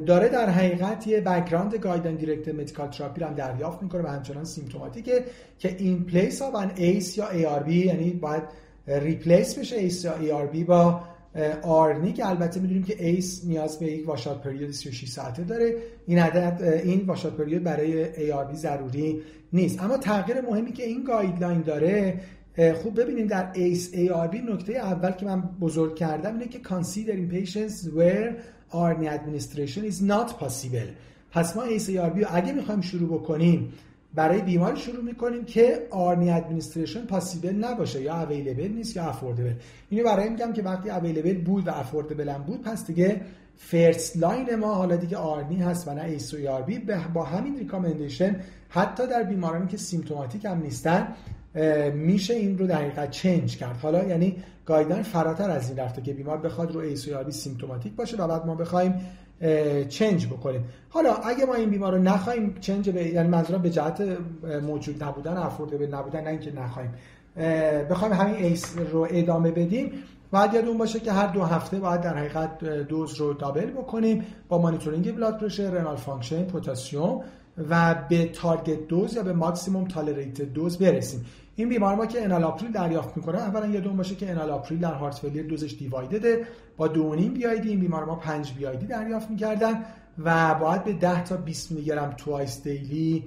[SPEAKER 1] داره در حقیقت یه background guideline directed medical therapy هم دریافت می‌کنه و همچنان symptomatic ه که این replace an ACE یا ARB یعنی باید replace بشه ACE یا ARB با ARNI که البته می‌دونیم که ACE نیاز به یک washout period 36 ساعته داره. این عدد این washout period برای ARB ضروری نیست. اما تغییر مهمی که این guideline داره خوب ببینیم در ACE ARB نکته اول که من بزرگ کردم اینه که consider in patients where ARNI administration is not possible. پس ما ACE ARB اگه می‌خوایم شروع بکنیم برای بیمار شروع می‌کنیم که ARNI administration possible نباشه یا available نیست یا affordable اینو برای میگم که وقتی available بود و affordable هم بود پس دیگه first line ما حالا دیگه ARNI هست و نه ACE ARB. با همین recommendation حتی در بیمارانی که symptomatic هم نیستن میشه این رو در حقیقت change کرد. حالا یعنی guideline فراتر از این رفته که بیمار بخواد رو ACE ARB symptomatic باشه و بعد ما بخوایم change بکنیم. حالا اگه ما این بیمار رو نخواهیم چنج به یعنی منظورم به جهت موجود نبودن affordable نبودن نه اینکه نخواهیم. بخوایم همین ACE رو ادامه بدیم. باید یادمون باشه که هر دو هفته باید در حقیقت دوز رو double بکنیم. با monitoring blood pressure renal function پتاسیم و به target dose یا به maximum tolerated dose برسیم. این بیمار ما که enalapril دریافت می‌کنه اولا یادتون باشه که enalapril در heart failure دوزش دیوایدده. با 2.5 BID این بیمار ما 5 BID دریافت می‌کردن و باید به 10 تا 20 میلی گرم twice daily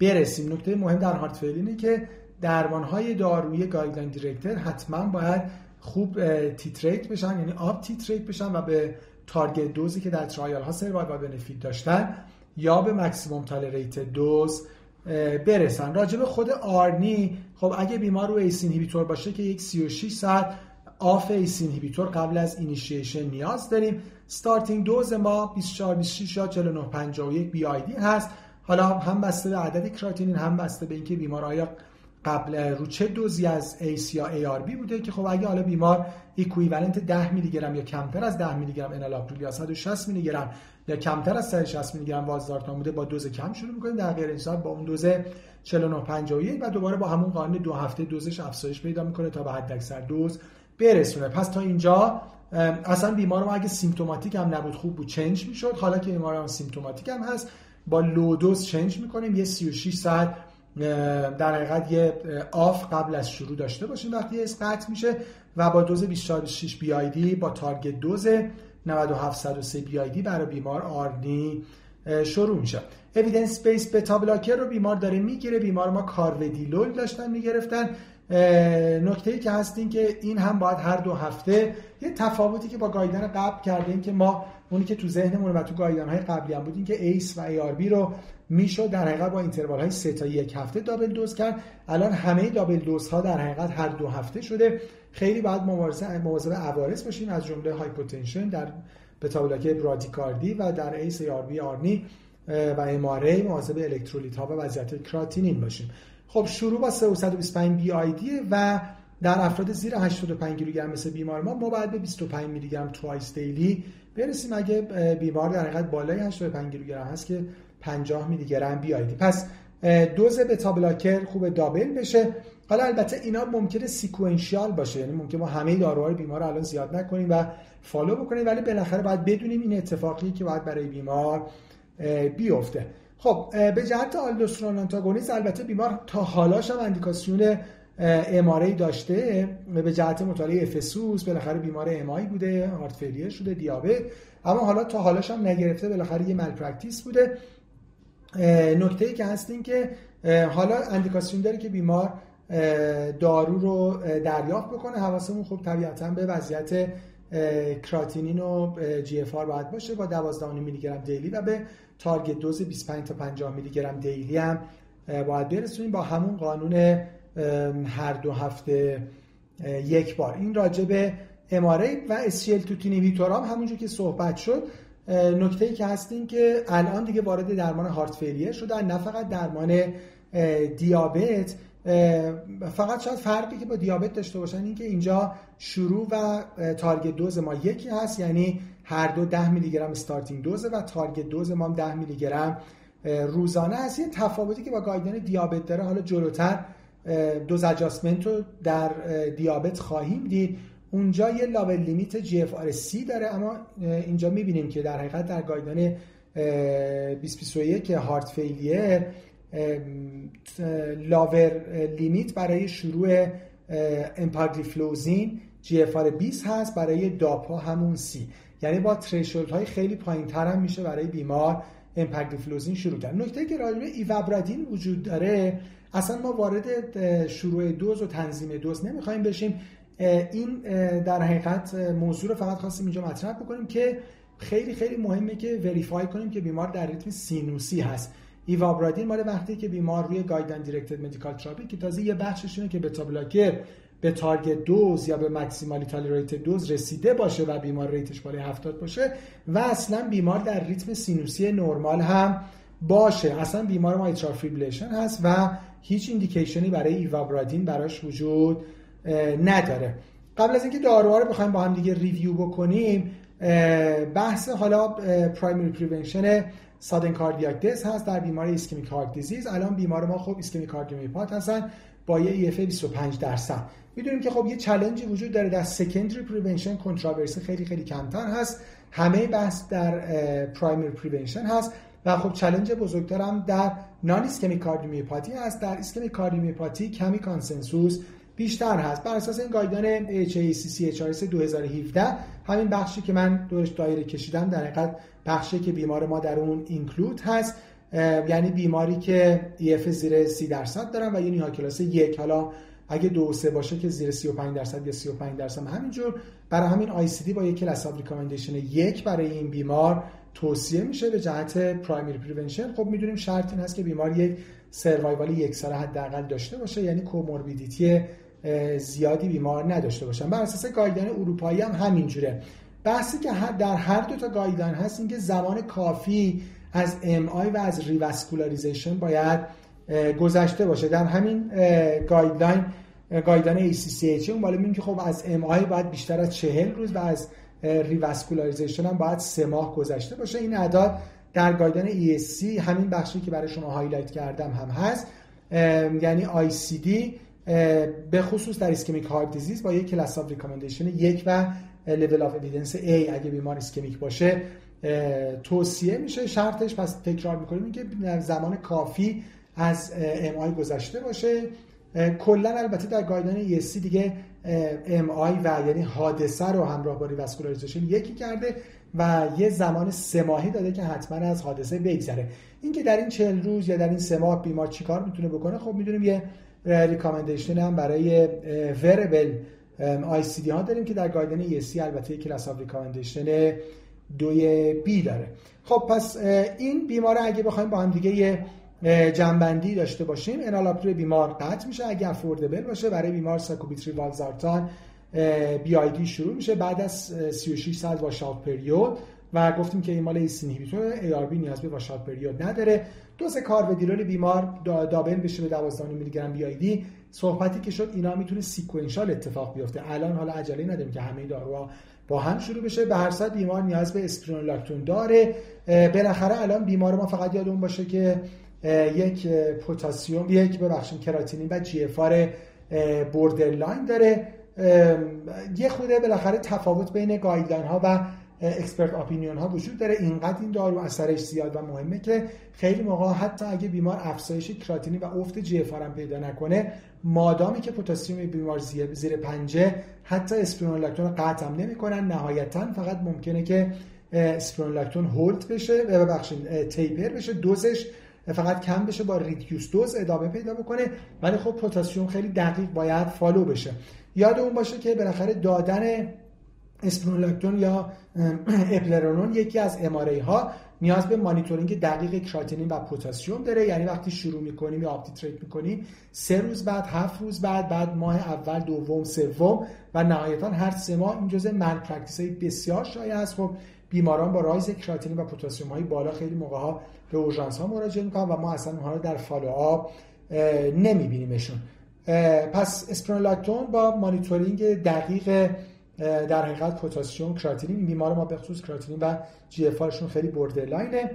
[SPEAKER 1] برسیم. نکته مهم در heart failure اینه که درمان های دارویی guideline directed حتما باید خوب titrate بشن یعنی up titrate بشن و به target dose ی که در trial ها survival benefit داشتن یا به maximum tolerated dose برسن. راجب خود ARNI خب اگه بیمار رو ACE inhibitor باشه که یک 36 ساعت off ACE inhibitor قبل از اینیشیشن نیاز داریم. starting dose ما 24 26 یا 49 51 BID هست. حالا هم بسته به عدد کراتینین هم بسته به اینکه بیمار آیا قبل رو چه دوزی از ACE یا ARB بوده که خب اگه حالا بیمار equivalent 10 میلی گرم یا کمتر از 10 میلی گرم enalapril یا 160 میلی گرم یا کمتر از 160 میلی گرم valsartan بوده با دوز کم شروع می‌کنیم در غیر این با اون دوز 4951 و دوباره با همون قانون دو هفته دوزش افزایش پیدا می‌کنه تا به حد اکثر دوز برسونه. پس تا اینجا اصلا بیمار ما اگه symptomatic هم نبود خوب بود change می‌شد. حالا که بیمار هم symptomatic هم هست با low dose change می‌کنیم. یه 36 ساعت در حقیقت یه off قبل از شروع داشته باشیم. وقتی ACE قطع میشه و با دوز 26 BID با target dose 97103 BID برای بیمار ARNI شروع میشه. evidence based beta blocker رو بیمار داره می‌گیره بیمار ما carvedilol داشتن می‌گرفتن. نکته ای که هست این که این هم باید هر دو هفته یه تفاوتی که با guideline قبل کردیم که ما اونی که تو ذهنمون و تو guideline های قبلی هم بود این که ACE و ARB رو می‌شد در حقیقت با interval های 3 تا یک هفته double dose کرد. الان همه double dose ها در حقیقت هر دو هفته شده. خیلی باید مواظب عوارض باشیم از جمله hypotension در بتا برادیکاردی و در ACE ARB ARNI و MRA مواظب الکترولیت ها و وضعیت کراتینین باشیم. خب شروع با 325 BID و در افراد زیر 85 کیلوگرم مثل بیمار ما ما باید به 25 میلی گرم twice daily برسیم. اگه بیمار در حقیقت بالای 85 کیلوگرم هست که 50 میلی گرم BID پس دوز beta blocker خوب double بشه. حالا البته اینا ممکنه sequential باشه یعنی ممکنه ما همه داروهای بیمار رو الان زیاد نکنیم و follow بکنیم ولی بالاخره باید بدونیم این اتفاقی که باید برای بیمار بیفته. خب به جهت aldosterone antagonist البته بیمار تا حالاش هم اندیکاسیون MRA داشته. به جهت مطالعه EPHESUS بالاخره بیمار MI ای بوده heart failure شده دیابت. اما حالا تا حالاش هم نگرفته بالاخره یه malpractice بوده. نکته ای که هست این که حالا اندیکاسیون داره که بیمار دارو رو دریافت بکنه. حواسمون خوب طبیعتا به وضعیت کراتینین و GFR باید باشه. با 12 میلی گرم daily و به target dose 25 تا 50 میلی گرم daily هم باید برسونیم. با همون قانون هر دو هفته یک بار. این راجع به MRA و SGLT2 هم همونجور که صحبت شد. نکته ای که هستیم که الان دیگه وارد درمان heart failure شده نه فقط درمان دیابت فقط شاید فرقی که با دیابت داشته باشن این که اینجا شروع و target dose ما یکی هست یعنی هر دو 10 میلی گرم starting dose و target dose ما 10 میلی گرم روزانه هست. یه تفاوتی که با guideline دیابت داره حالا جلوتر dose adjustment رو در دیابت خواهیم دید. اونجا یه lower limit GFR سی داره اما اینجا می‌بینیم که در حقیقت در guideline 2021 heart failure lower limit برای شروع امپاگلیفلوزین GFR 20 هست برای داپا همون سی. یعنی با threshold های خیلی پایین تر هم میشه برای بیمار امپاگلیفلوزین شروع کرد. نکته که راجع به وجود داره اصلا ما وارد شروع دوز و تنظیم دوز نمی‌خوایم بشیم. این در حقیقت موضوع رو فقط خواستیم اینجا مطرح بکنیم که خیلی خیلی مهمه که verify کنیم که بیمار در ریتم سینوسی هست. ایوابرادین مال وقتی که بیمار روی guideline directed medical therapy که تازه یه بخشش اینه که beta blocker به target dose یا به maximally tolerated dose رسیده باشه و بیمار rate ش بالای 70 باشه و اصلا بیمار در ریتم سینوسی نرمال هم باشه. اصلا بیمار ما atrial fibrillation هست و هیچ indication ی برای ایوابرادین براش وجود نداره. قبل از اینکه داروها رو بخوایم با هم دیگه review بکنیم بحث حالا primary prevention sudden cardiac death هست در بیمار ischemic heart disease الان بیمار ما خب ischemic cardiomyopath هستن با یه EF ی 25 درصد. می‌دونیم که خب یه challenge ی وجود داره در secondary prevention controversy خیلی خیلی کمتر هست. همه بحث در primary prevention هست و خب challenge بزرگترم در non ischemic cardiomyopathy هست. در ischemic cardiomyopathy کمی consensus بیشتر هست. بر اساس این guideline AHA/ACC/HRS 2017 همین بخشی که من دورش دایره کشیدم در حقیقت بخشی که بیمار ما در اون include هست. یعنی بیماری که EF زیر 30 درصد دارن و یه NYHA class یک. حالا اگه دو سه باشه که زیر 35 درصد یا 35 درصد همینجور. برای همین ICD با یک class recommendation یک برای این بیمار توصیه میشه به جهت primary prevention. خب می‌دونیم شرط این هست که بیمار یک survival یک ساله حداقل داشته باشه یعنی comorbidity زیادی بیمار نداشته باشن. بر اساس guideline اروپایی هم همینجوره بحثی که در هر دو تا guideline هست اینکه زمان کافی از MI و از revascularization باید گذشته باشه. در همین guideline guideline ACC/AHA اون بالا میگه خب از MI باید بیشتر از 40 روز و از revascularization هم باید سه ماه گذشته باشه. این اعداد در guideline ESC همین بخشی که برای شما highlight کردم هم هست. یعنی ICD به خصوص در ischemic heart disease با یک class of recommendation یک و level of evidence A. اگه بیمار ischemic باشه توصیه میشه. شرطش پس تکرار می‌کنیم که زمان کافی از MI گذشته باشه. کلا البته در guideline ESC دیگه MI و یعنی حادثه رو همراه با revascularization یکی کرده و یه زمان سه ماهی داده که حتما از حادثه بگذره. اینکه در این چهل روز یا در این سه ماه بیمار چیکار می‌تونه بکنه خب می‌دونیم یه recommendation هم برای wearable ICD ها داریم که در guideline ESC البته class of recommendation دوی B داره. خب پس این بیمار اگه بخوایم با هم دیگه یه جمع‌بندی داشته باشیم انالاپریل بیمار قطع میشه اگه affordable باشه برای بیمار ساکوبیتریل والزارتان BID شروع میشه. بعد از 36 ساعت washout period و گفتیم که این مال ACE inhibitor ARB نیاز به washout period نداره. دوز کارودیلول بیمار double بشه به 12 میلی گرم BID صحبتی که شد اینا می‌تونه sequential اتفاق بیفته. الان حالا عجله نداریم که همه داروها با هم شروع بشه. به هر صورت بیمار نیاز به اسپرینولاکتون داره. بالاخره الان بیمار ما فقط یادمون باشه که یک پتاسیم یک ببخشید کراتینین و GFR borderline داره. یه خورده بالاخره تفاوت بین guideline ها و expert opinion ها وجود داره. اینقدر این دارو اثرش زیاد و مهمه که خیلی موقع حتی اگه بیمار افزایش کراتینین و افت GFR هم پیدا نکنه مادامی که پتاسیم بیمار زیر پنجه حتی اسپرینولاکتون رو قطع هم نمی‌کنن نهایتا فقط ممکنه که اسپرینولاکتون hold بشه ببخشید taper بشه دوزش فقط کم بشه با reduced dose ادامه پیدا بکنه. ولی خب پتاسیم خیلی دقیق باید follow بشه. یادمون باشه که بالاخره دادن اسپرینولاکتون یا اپلرونون یکی از MRA ها نیاز به مانیتورینگ دقیق کراتینین و پتاسیم داره. یعنی وقتی شروع می‌کنیم یا uptitrate می‌کنیم سه روز بعد هفت روز بعد بعد ماه اول دوم سوم و نهایتا هر سه ماه این جزء malpractice های بسیار شایع است. خب بیماران با rise کراتینین و پتاسیم های بالا خیلی موقع ها به اورژانس ها مراجعه می‌کنن و ما اصلا اونها رو در follow-up نمیبینیمشون. پس اسپیرونولاکتون با مانیتورینگ دقیق در حقیقت پتاسیم کراتینین بیمار ما به خصوص کراتینین و GFR خیلی borderline ه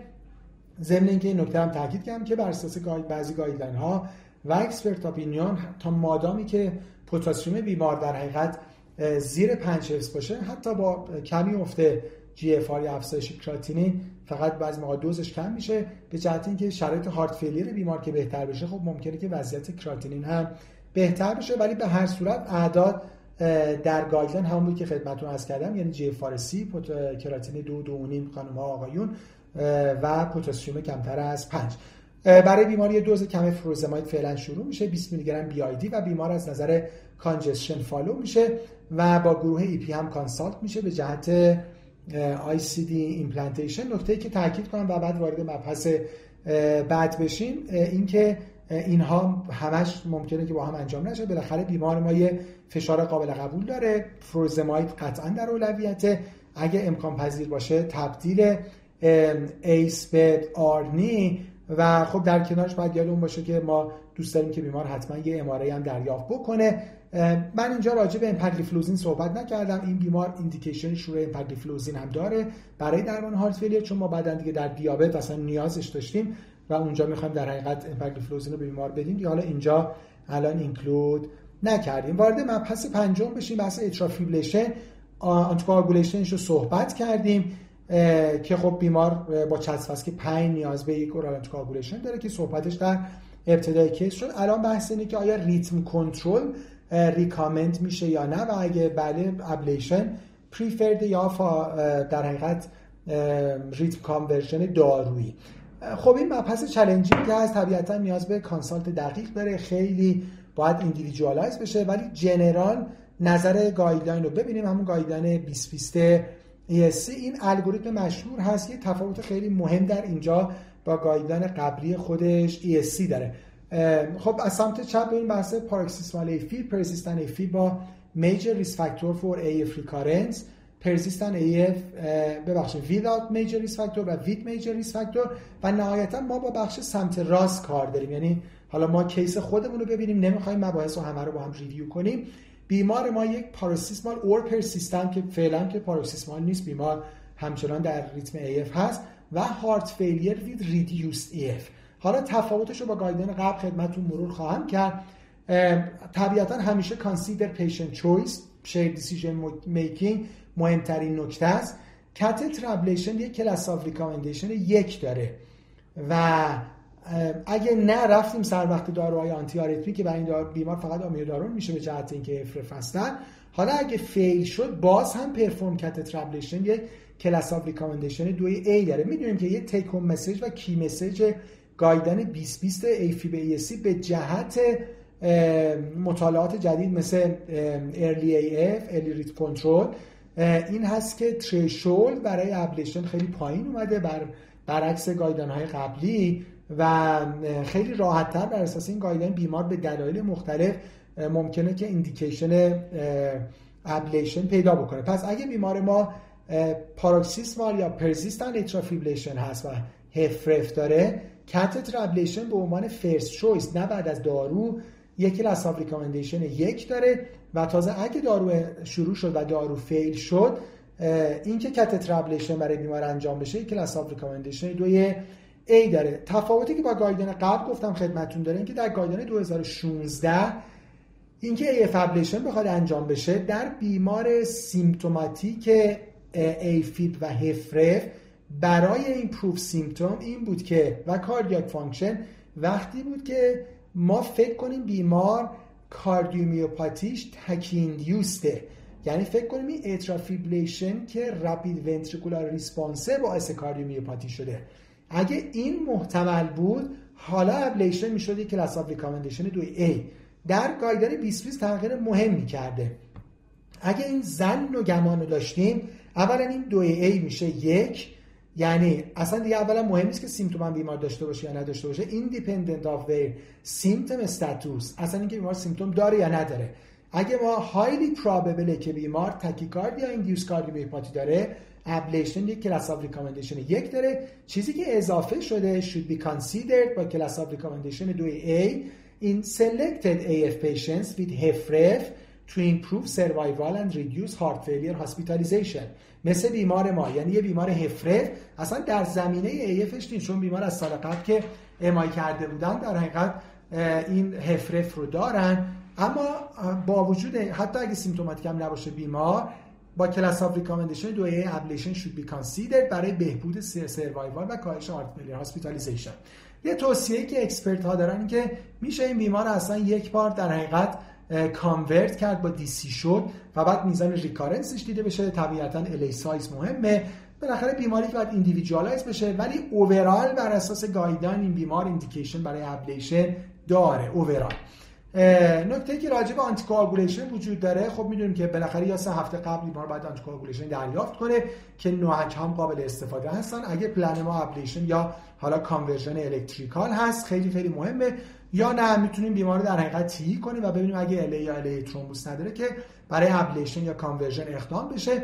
[SPEAKER 1] ضمن اینکه این نکته هم تاکید کردم که بر اساس بعضی guideline ها و expert opinion تا مادامی که پتاسیم بیمار در حقیقت زیر 5 باشه حتی با کمی افته GFR یا افزایش کراتینین فقط بعضی موقع دوزش کم میشه. به جهت اینکه شرایط heart failure بیمار که بهتر بشه خب ممکنه که وضعیت کراتینین هم بهتر بشه. ولی به هر صورت اعداد در guideline همون بود که خدمتتون عرض کردم یعنی GFR سی کراتینین دو دو نیم خانم ها آقایون و پتاسیم کمتر از 5 برای بیماری دوز کم فروزماید فعلا شروع میشه 20 میلی گرم BID و بیمار از نظر congestion follow میشه و با گروه EP هم consult میشه به جهت ICD implantation نکته که تاکید کنم و بعد وارد مبحث بعد بشیم اینکه اینها همش ممکنه که با هم انجام نشه. بالاخره بیمار ما یه فشار قابل قبول داره. فروزماید قطعا در اولویته. اگه امکان پذیر باشه تبدیل ACE به ARNI و خب در کنارش باید یادمون باشه که ما دوست داریم که بیمار حتما یه MRA هم دریافت بکنه. من اینجا راجع به امپاگلیفلوزین صحبت نکردم. این بیمار indication شروع امپاگلیفلوزین هم داره برای درمان heart failure چون ما بعدا دیگه در دیابت اصلا نیازش داشتیم. و اونجا می‌خوایم در حقیقت امپاگلیفلوزین رو به بیمار بدیم. حالا اینجا الان include نکردیم. وارد مبحث پنجم بشیم بحث atrial fibrillation anticoagulation ش رو صحبت کردیم که خب بیمار با چسب 5 نیاز به یک oral anticoagulation داره که صحبتش در ابتدای case شد. الان بحث اینه که آیا rhythm control recommend میشه یا نه و اگه بله ablation preferred یا در حقیقت rhythm conversion دارویی. خب این مبحث که هست طبیعتا نیاز به consult دقیق داره. خیلی باید individualize بشه ولی general نظر guideline رو ببینیم. همون guideline 2020 ESC این الگوریتم مشهور هست. یه تفاوت خیلی مهم در اینجا با guideline قبلی خودش ESC داره. خب از سمت چپ این بحث paroxysmal AF persistent AF با major risk factor for AF recurrence. persistent AF ببخشید without major risk factor و with major risk factor و نهایتا ما با بخش سمت راست کار داریم. یعنی حالا ما case خودمون رو ببینیم نمی‌خوایم مباحث رو همه رو با هم review کنیم. بیمار ما یک paroxysmal or persistent که فعلا که paroxysmal نیست بیمار همچنان در ریتم AF هست و heart failure with reduced EF حالا تفاوتش رو با guideline قبل خدمتتون مرور خواهم کرد. طبیعتا همیشه consider patient choice shared decision making مهمترین نکته است catheter ablation یک class of recommendation یک داره و اگه نه رفتیم سر وقت داروهای آنتی آریتمی که برای این بیمار فقط آمیودارون میشه به جهت اینکه HFrEF هستن. حالا اگه fail شد باز هم perform catheter ablation یک class of recommendation دوی A داره. می‌دونیم که یه take-home message و key message guideline 2020 AFib به جهت مطالعات جدید مثل early AF early rhythm control این هست که threshold برای ablation خیلی پایین اومده بر برعکس guideline های قبلی و خیلی راحت تر بر اساس این guideline بیمار به دلایل مختلف ممکنه که indication ablation پیدا بکنه. پس اگه بیمار ما paroxysmal یا persistent atrial fibrillation هست و HFrEF داره catheter ablation به عنوان first choice نه بعد از دارو یک کلاس یک داره و تازه اگه دارو شروع شد و دارو fail شد اینکه catheter ablation برای بیمار انجام بشه class of recommendation دوی A داره. تفاوتی که با guideline قبل گفتم خدمتتون داره اینکه در guideline 2016 اینکه AF ablation بخواد انجام بشه در بیمار symptomatic AFib و HFrEF برای improve symptom این بود که و cardiac function وقتی بود که ما فکر کنیم بیمار cardiomyopathy ش tachy-induced ه. یعنی فکر کنیم این atrial fibrillation که rapid ventricular response ه باعث cardiomyopathy شده. اگه این محتمل بود حالا ablation می‌شد یک class of recommendation دو A. در guideline 20 تغییر مهمی کرده اگه این ظن و گمان داشتیم اولا این دو A میشه یک یعنی اصلا دیگه اولا مهم نیست که symptom بیمار داشته باشه یا نداشته باشه. independent of their symptom status. اصلا اینکه بیمار symptom داره یا نداره. اگه ما highly probable که بیمار tachycardia-induced cardiomyopathy داره ablation یک class of recommendation یک داره. چیزی که اضافه شده should be considered با class of recommendation 2A in selected AF patients with HFrEF to improve survival and reduce heart failure hospitalization. مثل بیمار ما یعنی یه بیمار HFrEF ه اصلا در زمینه AF ش نیست چون بیمار از سال قبل که MI کرده بودن در حقیقت این HFrEF رو دارن. اما با وجود حتی اگه symptomatic هم نباشه بیمار با class of 2a ablation should be consider برای بهبود survival و کاهش heart failure hospitalization یه توصیه که expert ها دارن که میشه این بیمار اصلا یک بار در حقیقت convert کرد با DC shock و بعد میزان recurrence ش دیده بشه. طبیعتا LA size مهمه. بالاخره بیماری که باید individualize بشه ولی overall بر اساس guideline این بیمار indication برای ablation داره overall نکته که راجع به anticoagulation وجود داره خب می‌دونیم که بالاخره یا سه هفته قبل بیمار باید anticoagulation دریافت کنه که NOAC هم قابل استفاده هستن. اگه پلن ما ablation یا حالا conversion electrical هست خیلی خیلی مهمه. یا نه می‌تونیم بیمار رو در حقیقت TEE کنیم و ببینیم اگه LA یا LA thrombus نداره که برای ablation یا conversion اقدام بشه.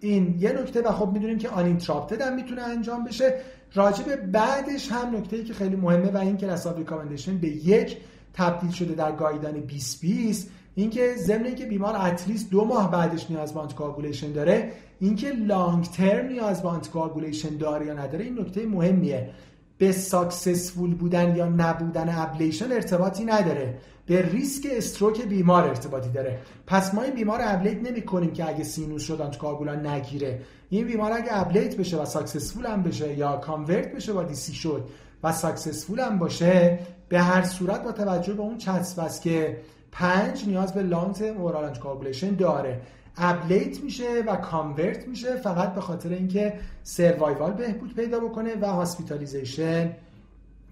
[SPEAKER 1] این یه نکته و خب می‌دونیم که آن هم می‌تونه انجام بشه. راجب بعدش هم نکته ای که خیلی مهمه و این که of recommendation به یک تبدیل شده در guideline 2020 اینکه ضمن اینکه بیمار at least دو ماه بعدش نیاز به داره اینکه long term نیاز به داره یا نداره این نکته مهمیه. به successful بودن یا نبودن ablation ارتباطی نداره. به ریسک stroke بیمار ارتباطی داره. پس ما این بیمار ablate نمی کنیم که اگه sinus شد آنتیکاگولان نگیره. این بیمار اگه ablate بشه و successful هم بشه یا convert بشه با DC shock و successful هم باشه به هر صورت با توجه به اون چسب که پنج نیاز به long oral anticoagulation داره. ablate میشه و convert میشه فقط به خاطر اینکه survival بهبود پیدا بکنه و hospitalization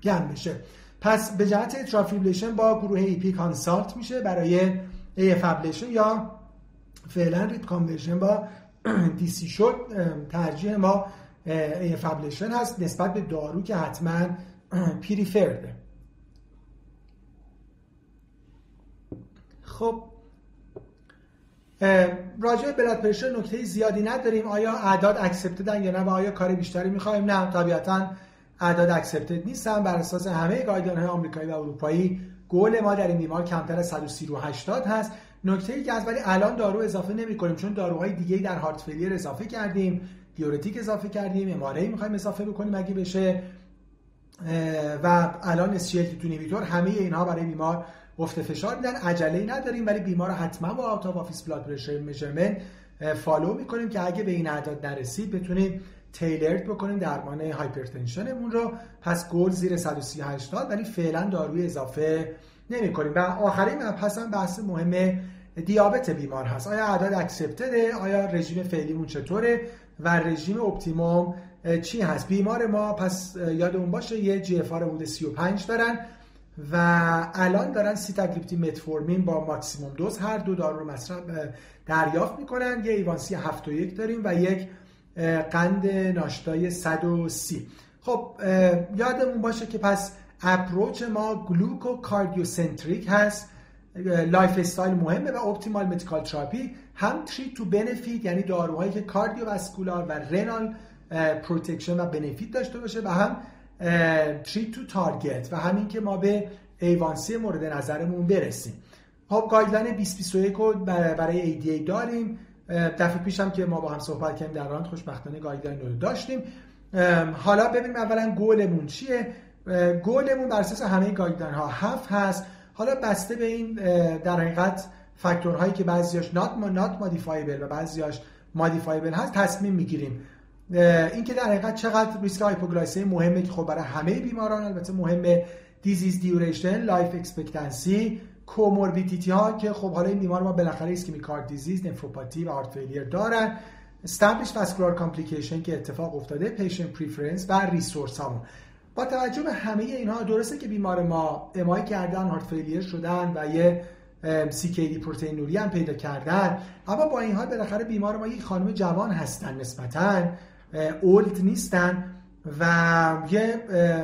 [SPEAKER 1] کم بشه. پس به جهت AF ablation با گروه EP consult میشه برای AF ablation یا فعلا ریپ conversion با DC shock ترجیح ما AF ablation هست نسبت به دارو که حتما preferred ه خب راجع blood pressure نکته زیادی نداریم. آیا اعداد accepted ن یا نه و آیا کار بیشتری می‌خوایم؟ نه طبیعتا اعداد accepted نیستن. بر اساس همه guideline های آمریکایی و اروپایی گل ما در این بیمار کمتر از 130 رو 80 هست. نکته ای که از ولی الان دارو اضافه نمی کنیم چون داروهای دیگه در heart failure اضافه کردیم دیورتیک اضافه کردیم MRA می‌خوایم اضافه بکنیم اگه بشه. و الان SGLT2 تو همه اینها برای بیمار افت فشار میدن عجله نداریم ولی بیمار حتما با out office blood pressure measurement follow می‌کنیم که اگه به این اعداد نرسید بتونیم tailored بکنیم درمان hypertension مون رو. پس گل زیر 138 داد ولی فعلا داروی اضافه نمی کنیم و آخرین مبحث هم بحث مهم دیابت بیمار هست. آیا اعداد accepted ه آیا رژیم فعلیمون چطوره؟ و رژیم optimum چی هست؟ بیمار ما پس یادمون باشه یه GFR 35 دارن. و الان دارن سیتاگلیپتین متفورمین با ماکسیموم دوز هر دو دارو رو مصرف دریافت می‌کنن. یه A1C 7 و یک داریم و یک قند ناشتای 130 خب یادمون باشه که پس approach ما gluco cardiocentric هست lifestyle مهمه و optimal medical therapy. هم treat to benefit یعنی داروهایی که cardiovascular و renal protection و benefit داشته باشه و هم treat to target و همین که ما به A1C مورد نظرمون برسیم. خب guideline 2021 رو برای ADA داریم. دفعه پیش هم که ما با هم صحبت کردیم در round خوشبختانه guideline رو داشتیم. حالا ببینیم اولا گولمون چیه؟ گولمون بر اساس همه guideline ها هفت هست. حالا بسته به این در حقیقت فاکتورهایی که بعضیاش not not modifiable و بعضیاش modifiable هست تصمیم می‌گیریم. اینکه در حقیقت چقدر ریسک hypoglycemia مهمه که خب برای همه بیماران البته مهمه disease duration life expectancy comorbidity ها که خب حالا این بیمار ما بالاخره ischemic heart disease نفروپاتی و heart failure دارن. established vascular complication که اتفاق افتاده patient preference و resource هامون با توجه به همه اینها درسته که بیمار ما MI کردن heart failure شدن و یه دی پروتئینوری هم پیدا کردن. اما با این حال بالاخره بیمار ما یک خانم جوان هستن نسبتا. old نیستن و یه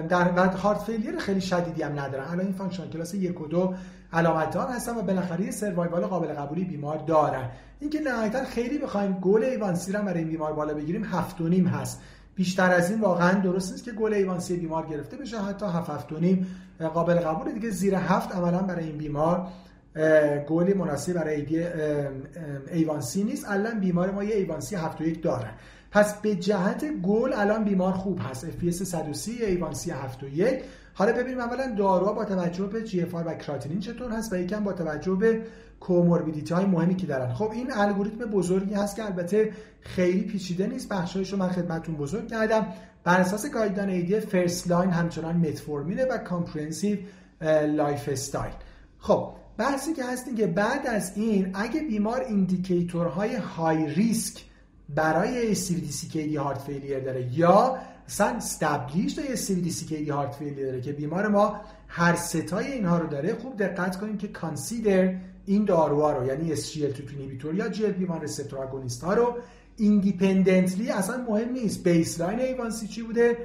[SPEAKER 1] در heart failure خیلی شدیدی هم ندارن. الان این function class یک و دو علامت دار هستن و بالاخره survival قابل قبولی بیمار دارن. اینکه نهایتا خیلی بخوایم goal A1C رو برای این بیمار بالا بگیریم هفت و نیم هست. بیشتر از این واقعا درست نیست که goal A1C بیمار گرفته بشه حتی هفت و نیم قابل قبول دیگه زیر هفت عملا برای این بیمار گلی مناسب برای A1C نیست. الان بیمار ما یه A1C هفت و یک دارن. پس به جهت گل الان بیمار خوب هست. FBS 130 A1C 7 و 1 حالا ببینیم اولا داروها با توجه به GFR و کراتینین چطور هست و یکم با توجه به comorbidity های مهمی که دارن. خب این الگوریتم بزرگی هست که البته خیلی پیچیده نیست. بخشایش رو من خدمتتون بزرگ کردم. بر اساس guideline ADA first line همچنان متفورمینه و comprehensive lifestyle خب بحثی که هست که بعد از این اگه بیمار indicator های high risk برای CVD heart failure داره یا اصلا established یا CVD heart failure داره که بیمار ما هر ستای اینها رو داره خوب دقت کنیم که consider این داروها رو یعنی SGLT2 inhibitor یا GLP-1 receptor agonist ها رو independently اصلا مهم نیست baseline A1C چی بوده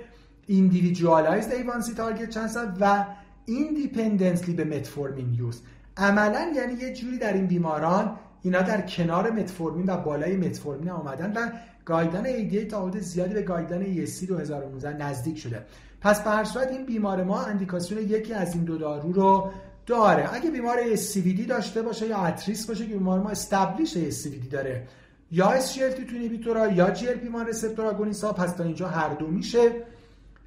[SPEAKER 1] individualized A1C target چند و independently به متفورمین use عملا یعنی یه جوری در این بیماران اینا در کنار متفورمین و بالای متفورمین آمدن و guideline ADA تا حد زیادی به guideline ESC 2019 نزدیک شده. پس به هر صورت این بیمار ما اندیکاسیون یکی از این دو دارو رو داره. اگه بیمار ASCVD داشته باشه یا at risk باشه که بیمار ما established ASCVD داره. یا SGLT2 inhibitor ا یا GLP-1 receptor agonist ا پس تا اینجا هر دو میشه.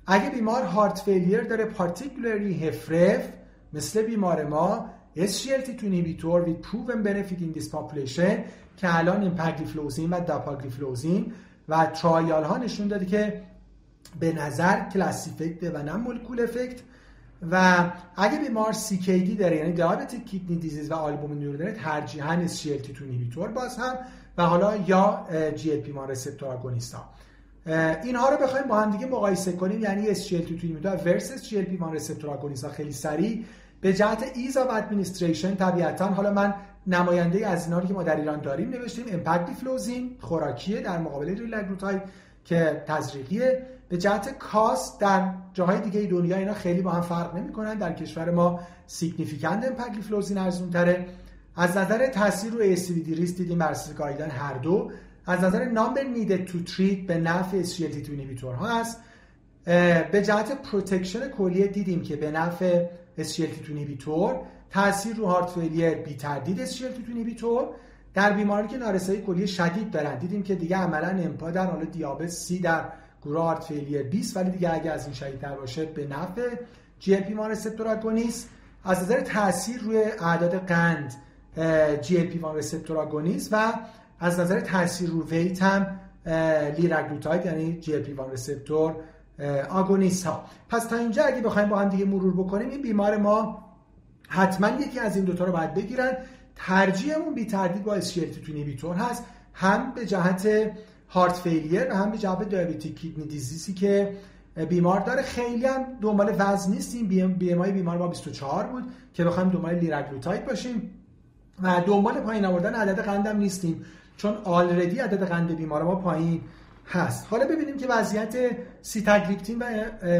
[SPEAKER 1] اگه بیمار heart failure داره particularly HFrEF مثل بیمار ما SGLT2 inhibitor with proven benefit in this population که الان امپاگلیفلوزین و داپاگلیفلوزین و trial ها نشون داده که به نظر class effect و نه molecule effect و اگه بیمار CKD داره یعنی diabetic kidney disease و آلبومینوری داره ترجیحاً SGLT2 inhibitor باز هم و حالا یا GLP-1 receptor agonist ها. اینها رو بخوایم با هم دیگه مقایسه کنیم. یعنی SGLT2 inhibitor versus GLP-1 receptor agonist ها. خیلی سریع به جهت ease of administration طبیعتا حالا من نماینده از اینا رو که ما در ایران داریم نوشتیم امپاگلیفلوزین خوراکیه در مقابل لیراگلوتاید که تزریقیه. به جهت cost در جاهای دیگه دنیا اینا خیلی با هم فرق نمی‌کنن. در کشور ما significant امپاگلیفلوزین ارزون تره از نظر تاثیر روی دی ریس دیدیم بر گایدن هر دو. از نظر نامبر نیدد تو تریت به نفع SGLT2 اینهیبیتور ها هست به جهت پروتکشن کلیه دیدیم که به نفع SGLT2 اینهیبیتور تاثیر رو هارت فیلیر بی تردید SGLT2 اینهیبیتور در بیماری که نارسایی کلیه شدید دارن. دیدیم که دیگه عملا امپا در حال دیابت سی در گروه هارت فیلیر 20 ولی دیگه اگه از این شدیدتر باشه به نفع GLP-1 receptor agonist از نظر تاثیر روی اعداد قند GLP-1 receptor agonist و از نظر تاثیر رو weight هم لیراگلوتاید یعنی GLP-1 receptor agonist ها پس تا اینجا اگه بخوایم با هم دیگه مرور بکنیم این بیمار ما حتما یکی از این دوتا رو باید بگیرن. ترجیحمون بی تردید با SGLT2 هست. هم به جهت heart failure و هم به جهت diabetic kidney disease ی که بیمار داره. خیلی هم دنبال وزن نیستیم BMI بیمار ما 24 بود که بخوایم دنبال لیراگلوتاید باشیم و دنبال پایین آوردن عدد قندم نیستیم. چون already عدد قند بیمار ما پایین هست. حالا ببینیم که وضعیت سیتاگلیپتین و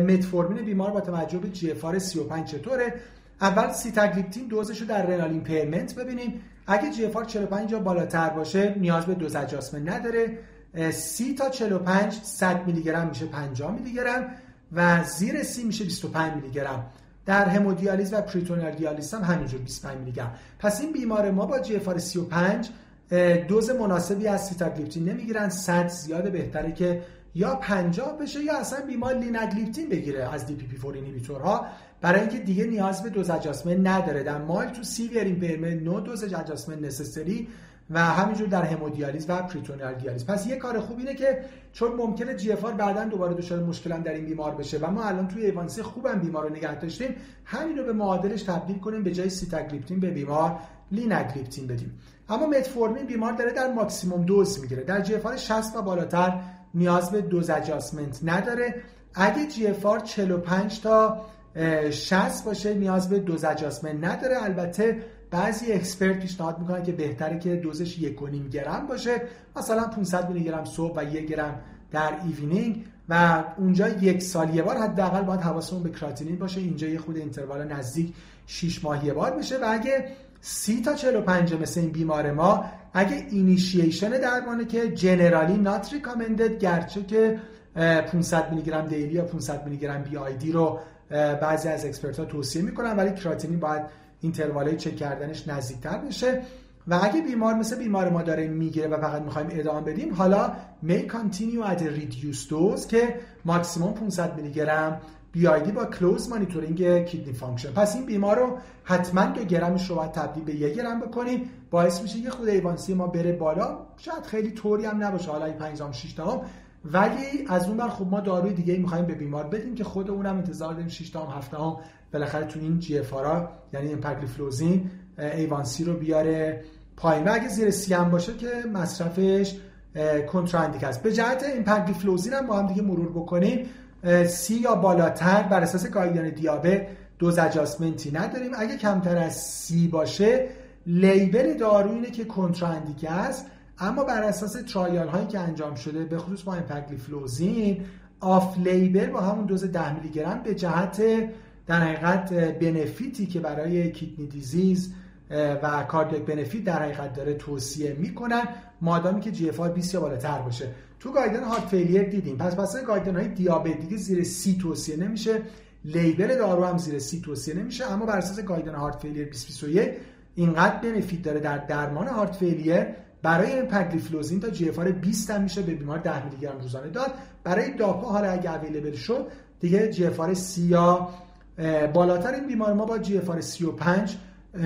[SPEAKER 1] متفورمین بیمار با توجه به GFR 35 چطوره؟ اول سیتاگلیپتین دوزش رو در renal impairment ببینیم. اگه GFR 45 یا بالاتر باشه نیاز به dose adjustment نداره. 30 تا 45 100 میلی گرم میشه 50 میلی گرم و زیر 30 میشه 25 میلی گرم در همودیالیز و peritoneal دیالیز هم همینجور 25 میلی گرم پس این بیمار ما با GFR 35 دوز مناسبی از سیتاگلیپتین نمی‌گیرن. 100 زیاد بهتره که یا 50 بشه یا اصلا بیمار لیناگلیپتین بگیره از DPP-4 inhibitor ها. برای اینکه دیگه نیاز به dose adjustment نداره. در mild to severe impairment no dose adjustment necessary و همینجور در همودیالیز و peritoneal دیالیز پس یه کار خوب اینه که چون ممکنه GFR بعدا دوباره دچار مشکل در این بیمار بشه. و ما الان توی A1C خوبم بیمار رو نگه داشتیم. همین رو به معادلش تبدیل کنیم به جای سیتاگلیپتین به بیمار لیناگلیپتین بدیم. اما متفورمین بیمار داره در maximum dose می‌گیره. در GFR 60 و بالاتر نیاز به dose adjustment نداره. اگه GFR 45 تا 60 باشه نیاز به dose adjustment نداره. البته بعضی expert پیشنهاد می‌کنن که بهتره که دوزش 1.5 گرم باشه. مثلا 500 میلی گرم صبح و 1 گرم در evening و اونجا یک سال یه بار حداقل باید حواسمون به کراتینین باشه. اینجا یه خرده interval نزدیک 6 ماه یه بار بشه و اگه 30 تا 45 مثل این بیمار ما. اگه اینیشیشن درمانه که generally not recommended گرچه که 500 میلی گرم daily یا 500 میلی گرم BID رو بعضی از expert ها توصیه می‌کنن ولی کراتینین باید interval ای چک کردنش نزدیکتر بشه. و اگه بیمار مثل بیمار ما داره می‌گیره و فقط می‌خوایم ادامه بدیم حالا may continue at reduced dose که ماکسیموم 500 میلی گرم BID با close monitoring kidney function. پس این بیمار رو حتما دو گرمش رو باید تبدیل به یک گرم بکنیم باعث میشه یه خرده A1C ما بره بالا. شاید خیلی طوری هم نباشه حالا 5 6 تا ولی از اون ور خب ما داروی دیگه می‌خوایم به بیمار بدیم که خود اونم انتظار داریم 6 تا 7 تا بالاخره تو این GFR یعنی امپاگلیفلوزین A1C رو بیاره پایین. اگه زیر سی هم باشه که مصرفش کنتراندیکه است. به جهت امپاگلیفلوزین هم با هم دیگه مرور بکنیم. سی یا بالاتر بر اساس guideline دیابت dose adjustment ی نداریم. اگه کمتر از سی باشه label دارو اینه که کنتراندیکه است اما بر اساس trial هایی که انجام شده به خصوص با امپاگلیفلوزین off label با همون دوز 10 میلی گرم به جهت در حقیقت benefit ی که برای kidney disease و cardiac benefit در حقیقت داره توصیه می‌کنن مادامی که GFR 20 یا بالاتر باشه. تو guideline heart failure دیدیم. پس پس guideline های دیابت دیگه زیر سی توصیه نمیشه. label دارو هم زیر سی توصیه نمیشه. اما بر اساس guideline heart failure 2021 اینقدر benefit داره در درمان heart failure. برای امپاگلیفلوزین تا GFR 20 هم میشه به بیمار 10 میلی گرم روزانه داد. برای داپا حالا اگه available شد دیگه GFR 30 یا بالاتر این بیمار ما با GFR 35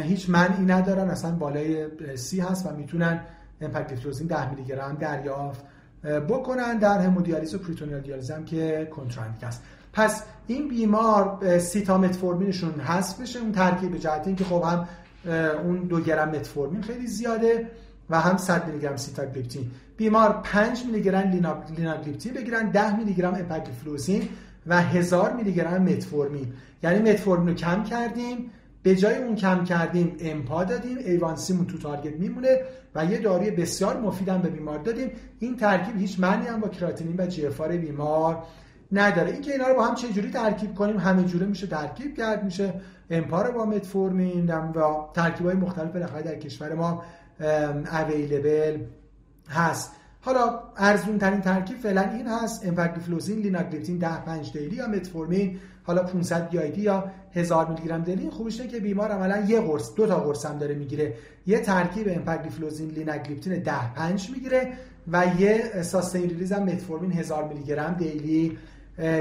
[SPEAKER 1] هیچ منعی ندارن. اصلا بالای سی هست و می‌تونن امپاگلیفلوزین 10 میلی گرم دریافت بکنن در همودیالیز و peritoneal dialysis هم که contraindicated است. پس این بیمار سیتا متفورمینشون قطع بشه اون ترکیب به جهت اینکه خب هم اون دو گرم متفورمین خیلی زیاده و هم 100 میلی گرم سیتاگلیپتین. بیمار 5 میلی گرم لیناگلیپتین بگیرن 10 میلی گرم امپاگلیفلوزین و 1000 میلی گرم متفورمین. یعنی متفورمین رو کم کردیم به جای اون کم کردیم امپا دادیم A1C مون تو target میمونه و یه داروی بسیار مفیدم به بیمار دادیم. این ترکیب هیچ منعی هم با کراتینین و GFR بیمار نداره. اینکه اینا رو با هم چه جوری ترکیب کنیم همه جوره میشه ترکیب کرد میشه امپا رو با متفورمین و ترکیب های مختلف بالاخره در کشور ما available هست. حالا ارزون ترین ترکیب فعلا این هست امپاگلیفلوزین لیناگلیپتین 10 5 daily با متفورمین حالا 500 BID یا 1000 میلی گرم daily خوبش اینه که بیمار عملا یه قرص دو تا قرص هم داره می‌گیره. یه ترکیب امپاگلیفلوزین لیناگلیپتین 10 5 می‌گیره و یه sustained release هم متفورمین 1000 میلی گرم daily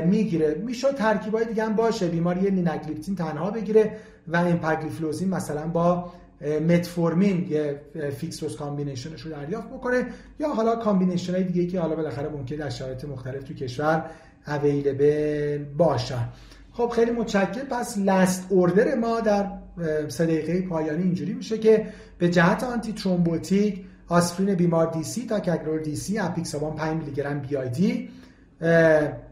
[SPEAKER 1] می‌گیره. میشه ترکیبای دیگه هم باشه. بیمار یه لیناگلیپتین تنها بگیره و امپاگلیفلوزین مثلا با متفورمین یه fixed dose combination ش رو دریافت بکنه یا حالا combination های دیگه که حالا بالاخره ممکن در شرایط مختلف تو کشور available باشن خب خیلی متشکرم. پس last order ما در سه دقیقه پایانی اینجوری میشه که به جهت antithrombotic آسپرین بیمار دی سی تا کگرول دی سی اپیکسابان 5 میلی گرم BID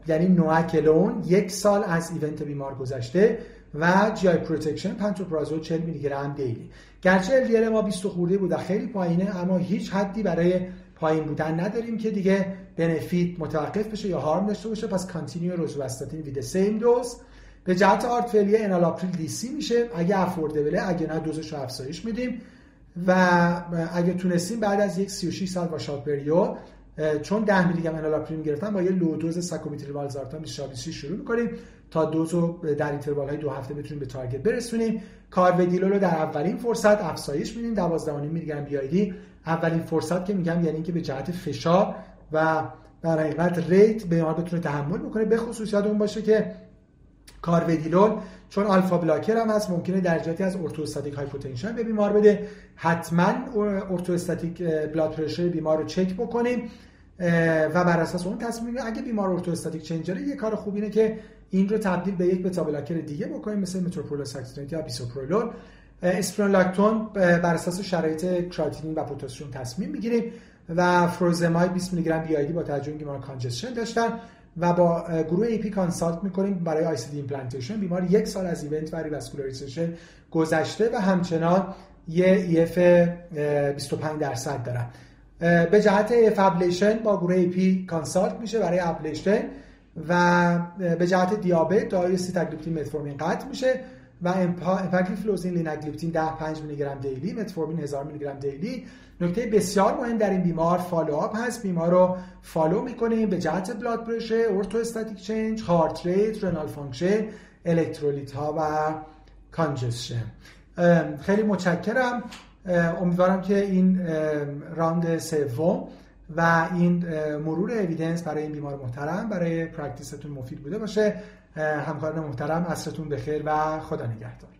[SPEAKER 1] یعنی NOAC alone یک سال از event بیمار گذشته و GI protection پنتوپرازول 40 میلی گرم daily. گرچه LDL ما 20 خورده بود خیلی پایینه اما هیچ حدی برای پایین بودن نداریم که دیگه benefit متوقف بشه یا harm داشته باشه پس continue روزوواستاتین with same dose به جهت heart failure انالاپریل DC میشه. اگه affordable ه اگه نه دوزش رو افزایش میدیم. و اگه تونستیم بعد از یک 36 ساعت washout period چون 10 میلی گرم انالاپریل گرفتن با یه low dose ساکوبیتریل والسارتان 26 شروع می‌کنیم تا دوز رو در interval های دو هفته بتونیم به target برسونیم. کارودیلول رو در اولین فرصت افزایش میدیم. 12 میلی گرم BID اولین فرصت که میگم یعنی اینکه به جهت فشار و در حقیقت rate بیمار بتونه تحمل بکنه به خصوص یادتون باشه که کارودیلول چون alpha blocker هم هست ممکنه درجاتی از orthostatic hypotension به بیمار بده. حتما orthostatic blood pressure بیمار رو چک بکنیم و بر اساس اون تصمیم اگه بیمار orthostatic change داره یه کار خوب اینه که این رو تبدیل به یک beta blocker دیگه بکنیم مثل متوپرولول یا بیسوپرولول اسپیرونولاکتون بر اساس شرایط کراتینین و پتاسیم تصمیم می‌گیریم. و فروزماید 20 میلی گرم BID با توجه بیمار congestion داشتن و با گروه EP consult می‌کنیم برای ICD implantation بیمار یک سال از event و revascularization گذشته و همچنان یه EF 25 درصد دارن. به جهت AF ablation با گروه EP consult میشه برای ablation و به جهت دیابت داروی سیتاگلیپتین متفورمین قطع میشه. و امپاگلیفلوزین لیناگلیپتین 10 5 میلی گرم daily متفورمین 1000 میلی گرم daily. نکته بسیار مهم در این بیمار follow up هست. بیمار رو follow می‌کنیم به جهت blood pressure orthostatic change heart rate renal function الکترولیت ها و congestion خیلی متشکرم. امیدوارم که این round سوم و این مرور evidence برای این بیمار محترم برای practice تون مفید بوده باشه. همکاران محترم عصرتون بخیر و خدا نگهدار.